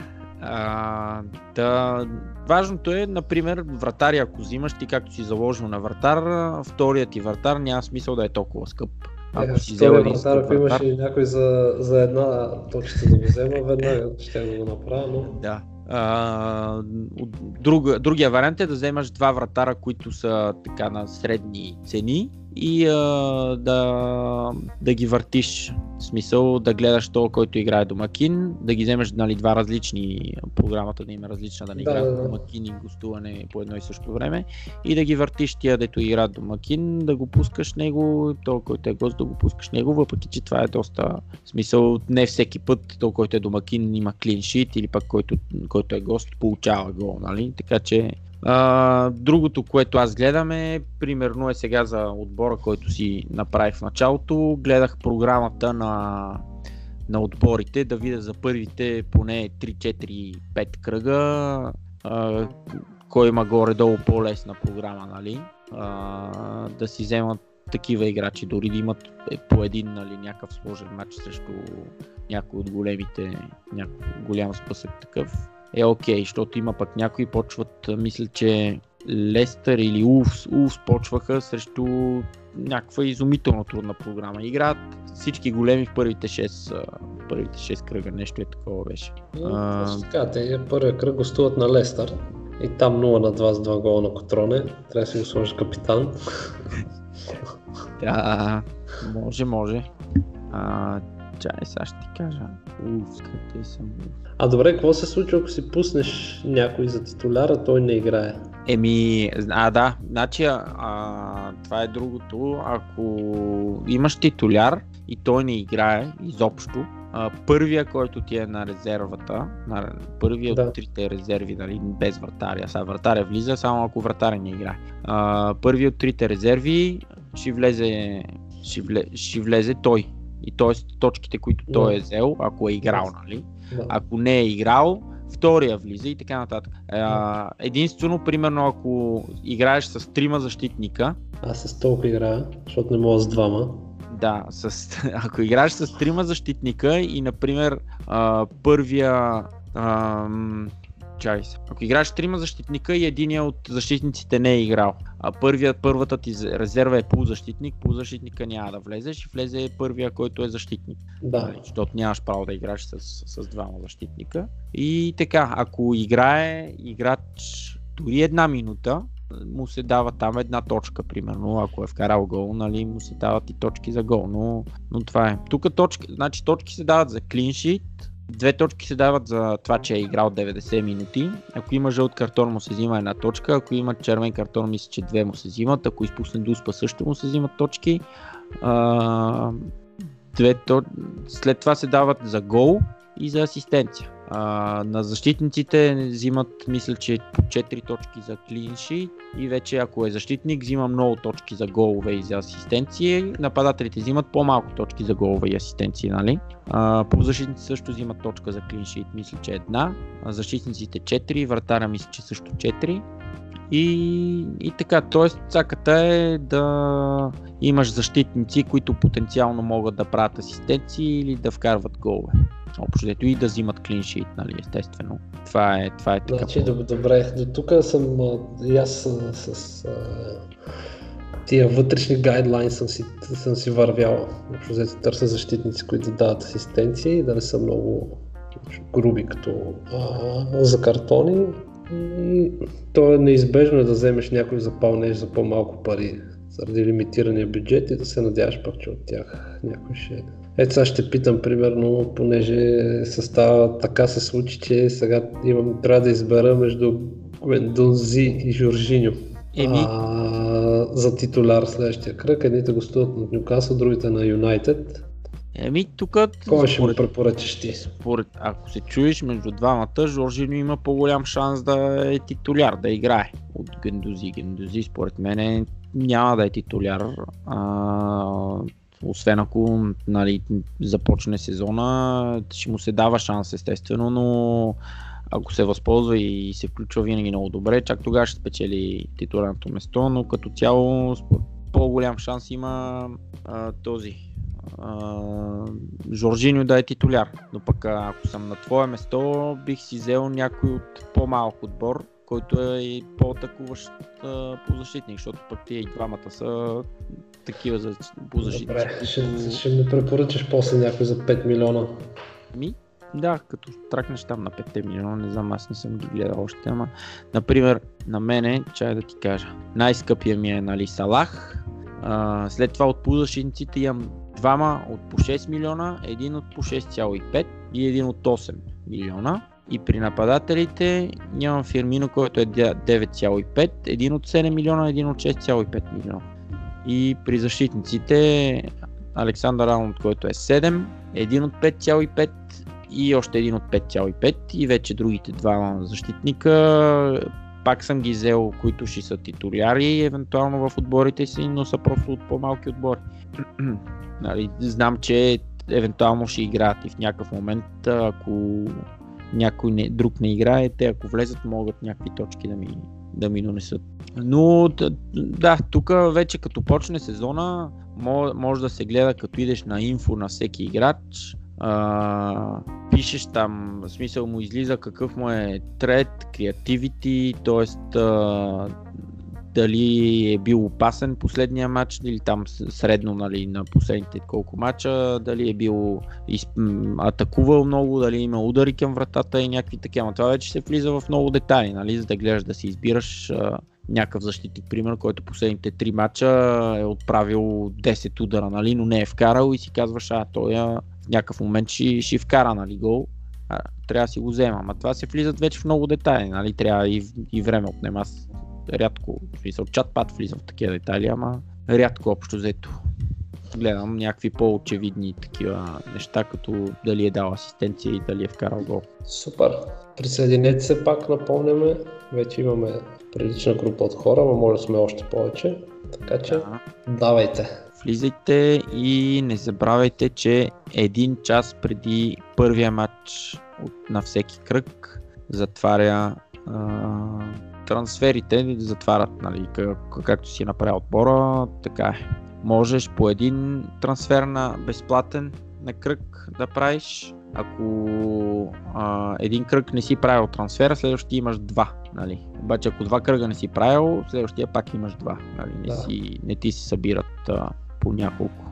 А, да, важното е, например, вратари, ако взимаш ти както си заложил на вратар, вторият ти вратар няма смисъл да е толкова скъп. Ако е, си взел един вратар, ако имаше някой за, за една точка да го взема, веднага ще го направя, но... Да. А, друг, другия вариант е да вземаш два вратара, които са така на средни цени и а, да, да ги въртиш. В смисъл да гледаш то, който играе домакин, да ги вземеш нали, два различни, програмата да има различна, да не да, играят да, домакин и гостуване по едно и също време и да ги въртиш тия, дето играят домакин, да го пускаш него, то, който е гост, да го пускаш него, въпреки че това е доста смисъл, не всеки път, то, който е домакин има клиншит или пък който, който е гост получава гол, нали? така че а, другото, което аз гледам е, примерно е сега за отбора, който си направих в началото, гледах програмата на, на отборите, да видя за първите поне 3-4-5 кръга, а, кой има горе-долу по-лесна програма, нали? А, да си вземат такива играчи, дори да имат е, по един нали, някакъв сложен матч срещу някой от големите, някой голям спъсък такъв е окей, okay, защото има пък някои почват, мисля, че Лестър или Улфс, Улфс почваха срещу някаква изумително трудна програма. Играят всички големи в първите 6, първите 6 кръга, нещо е такова беше. а... Така, те първия кръг гостуват на Лестър и там 0 на 2 с 2 гола на Котроне. Трябва да си го сложиш капитан. да, може, може. А, чай, сега ще ти кажа. Уф, къде съм. А добре, какво се случва, ако си пуснеш някой за титуляра, той не играе? Еми, а да, значи а, това е другото. Ако имаш титуляр и той не играе изобщо, а, първия, който ти е на резервата, на, първия да. от трите резерви, нали, без вратаря, сега вратаря влиза, само ако вратаря не играе. А, първият от трите резерви ще влезе, ще, влезе, ще влезе той. И т.е. точките, които той е взел, ако е играл, нали? Да. Ако не е играл, втория влиза и така нататък. А, единствено, примерно, ако играеш с трима защитника. Аз с толкова играя, защото не мога с двама. Да, с, ако играеш с трима защитника и, например, а, първия. А, чай се. Ако играеш трима защитника и единия от защитниците не е играл, а първият, първата ти резерва е полузащитник, полузащитника няма да влезеш и влезе първия, който е защитник. Да. Нали, защото нямаш право да играеш с, с двама защитника. И така, ако играе играч дори една минута, му се дава там една точка, примерно, ако е вкарал гол, нали, му се дават и точки за гол, но, но това е. Тук точки, значи точки се дават за клиншит, Две точки се дават за това, че е играл 90 минути. Ако има жълт картон му се взима една точка, ако има червен картон мисля, че две му се взимат, ако изпусне дуспа също му се взимат точки. А, две. След това се дават за гол и за асистенция. А, на защитниците взимат, мисля, че по 4 точки за клинши и вече ако е защитник, взима много точки за голове и за асистенции. Нападателите взимат по-малко точки за голове и асистенции, нали? А, по защитници също взимат точка за клиншит, мисля, че една. А защитниците 4, вратаря мисля, че също 4. И, и така, т.е. цаката е да имаш защитници, които потенциално могат да правят асистенции или да вкарват голове общо и да взимат клиншит, нали, естествено. Това е, това е така. Значи, добре, до тук съм и аз с, с а, тия вътрешни гайдлайн съм си, съм си вървял. Общо взето търся защитници, които дават асистенции и да не са много груби като а, за картони. И то е неизбежно да вземеш някой запълнеш за по-малко пари заради лимитирания бюджет и да се надяваш пък, че от тях някой ще Ето сега ще питам, примерно, понеже състава така се случи, че сега имам, трябва да избера между Гвендунзи и Жоржиньо. Еми? А, за титуляр следващия кръг. Едните гостуват на Нюкасъл, другите на Юнайтед. Еми, тук, Кой ще му препоръчаш ти? според, ако се чуеш между двамата, Жоржино има по-голям шанс да е титуляр, да играе от Гендузи. Гендузи, според мен, няма да е титуляр. А, освен ако нали, започне сезона, ще му се дава шанс естествено, но ако се възползва и се включва винаги много добре, чак тогава ще спечели титулярното место, но като цяло по-голям шанс има а, този а, Жоржиньо да е титуляр. Но пък ако съм на твое место, бих си взел някой от по-малък отбор, който е и по-атакуващ полузащитник, защото пък тия и двамата са такива за полузащитници. Добре, ще, ще ми препоръчаш после някой за 5 милиона. Ми, да, като тракнеш там на 5 милиона, не знам, аз не съм ги гледал още, ама, например, на мене, чай да ти кажа, най-скъпия ми е, нали, Салах, а, след това от полузащитниците имам двама от по 6 милиона, един от по 6,5 и един от 8 милиона. И при нападателите нямам Фирмино, който е 9,5, един от 7 милиона, един от 6,5 милиона. И при защитниците Александър Арнолд, който е 7, един от 5,5 и още един от 5,5 и вече другите два защитника пак съм ги взел, които ще са титуляри, евентуално в отборите си, но са просто от по-малки отбори. нали, знам, че евентуално ще играят и в някакъв момент, ако някой не, друг не играе, те ако влезат могат някакви точки да ми, да ми донесат. Но да, тук вече като почне сезона, мо- може да се гледа като идеш на инфо на всеки играч, а, пишеш там, в смисъл му излиза какъв му е трет, креативити, т.е. дали е бил опасен последния матч или там средно нали, на последните колко мача, дали е бил из, атакувал много, дали има удари към вратата и някакви такива. Това вече се влиза в много детайли, нали, за да гледаш да си избираш а, някакъв защитник, пример, който последните три мача е отправил 10 удара, нали, но не е вкарал и си казваш, а той а, в някакъв момент ще, ще вкара нали, гол. А, трябва да си го взема. Ама това се влизат вече в много детайли, нали? Трябва и, и време отнема. Аз рядко, в смисъл, чат пат влизам в такива детайли, ама рядко общо взето. Гледам някакви по-очевидни такива неща, като дали е дал асистенция и дали е вкарал гол. Супер. Присъединете се пак, напомняме. Вече имаме прилична група от хора, но може да сме още повече. Така че, Да. давайте. Влизайте и не забравяйте, че един час преди първия матч от, на всеки кръг затваря а, трансферите, затварят, нали, как, както си направил отбора, така е. Можеш по един трансфер на безплатен на кръг да правиш. Ако а, един кръг не си правил трансфера, следващия имаш два. Нали. Обаче ако два кръга не си правил, следващия пак имаш два. Нали. Не, Да. си, не ти се събират а, по няколко.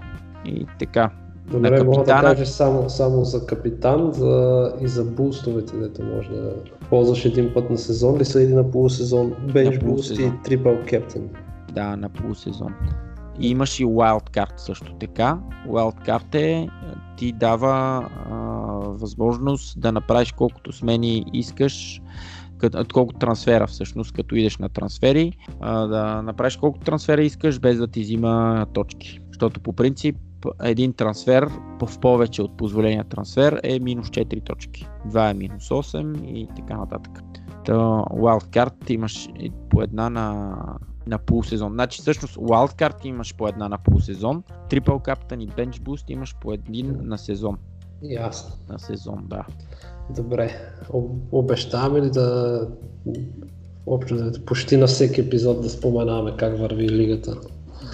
И така. Добре, на мога да капитана- кажеш само, само за капитан за, и за бустовете, дето може да ползваш един път на сезон ли са или на полусезон, бенч буст и трипъл кептен. Да, на полусезон. И имаш и wildcard също така. Wildcard е, ти дава а, възможност да направиш колкото смени искаш, като, колко трансфера всъщност, като идеш на трансфери, а, да направиш колко трансфера искаш, без да ти взима точки. Защото по принцип един трансфер в повече от позволения трансфер е минус 4 точки. 2 е минус 8 и така нататък. Та, wildcard имаш по една на, на полусезон. Значи всъщност wildcard имаш по една на полусезон, triple captain и bench boost имаш по един на сезон. Ясно. На сезон, да. Добре. Об- Обещаваме ли да общо почти на всеки епизод да споменаваме как върви лигата?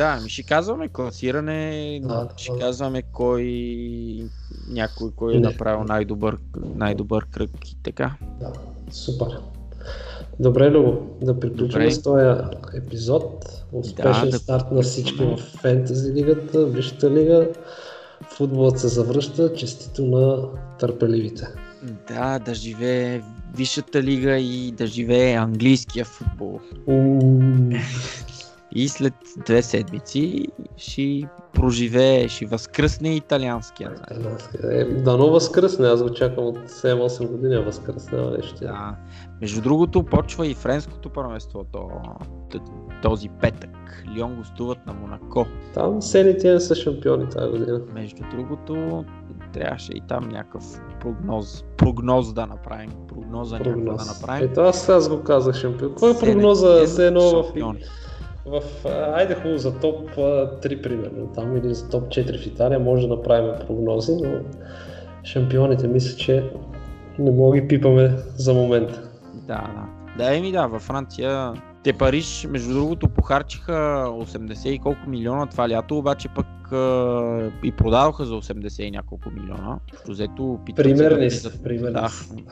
Да, ми ще казваме класиране, Да, ще да. казваме кой някой, кой е направил най-добър, най-добър кръг и така. Да, супер. Добре, Любо, да приключим с този епизод. Успешен Да, да старт на всички в фентези лигата, Висшата лига. Футболът се завръща, честито на търпеливите. Да, да живее Висшата лига и да живее английския футбол. М, И след две седмици ще проживее, ще възкръсне италианския. Е, дано възкръсне, аз го чакам от 7-8 години, възкръсне, нещо. Да. Между другото, почва и френското първенство то, този петък. Лион гостуват на Монако. Там селите са шампиони тази година. Между другото, трябваше и там някакъв прогноз, прогноз да направим. Прогноза прогноз. да направим. Ето аз, аз го казах шампион. Какво е прогноза? Се едно в, в, айде хубаво за топ 3 примерно, там или за топ 4 в Италия може да направим прогнози, но шампионите мисля, че не мога ги пипаме за момента. Да, да. Да, еми да, във Франция те Париж, между другото, похарчиха 80 и колко милиона това лято, обаче пък а, и продадоха за 80 и няколко милиона. Взето примерни да, са, примерни. Да,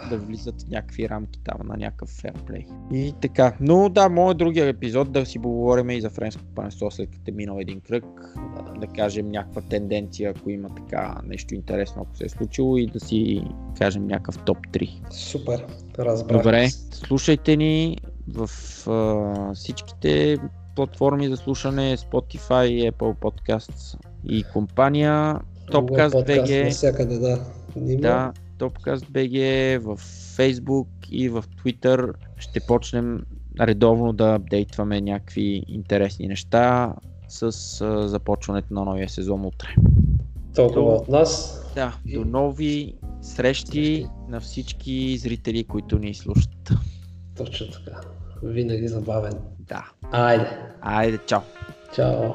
да влизат някакви рамки там на някакъв ферплей. И така. Но да, моят другия епизод да си поговорим и за френско панесто след като е минал един кръг. Да, да кажем някаква тенденция, ако има така нещо интересно, ако се е случило и да си кажем някакъв топ 3. Супер, разбрах. Добре, слушайте ни в а, всичките платформи за слушане, Spotify, Apple Podcasts и компания. BG. Навсякъде, да. Нима. Да, Topcast BG в Facebook и в Twitter ще почнем редовно да апдейтваме някакви интересни неща с започването на новия сезон утре. Толкова от нас. Да, и... до нови срещи на всички зрители, които ни слушат. Точно така. Винаги забавен. Да. Айде. Айде, чао. Чао.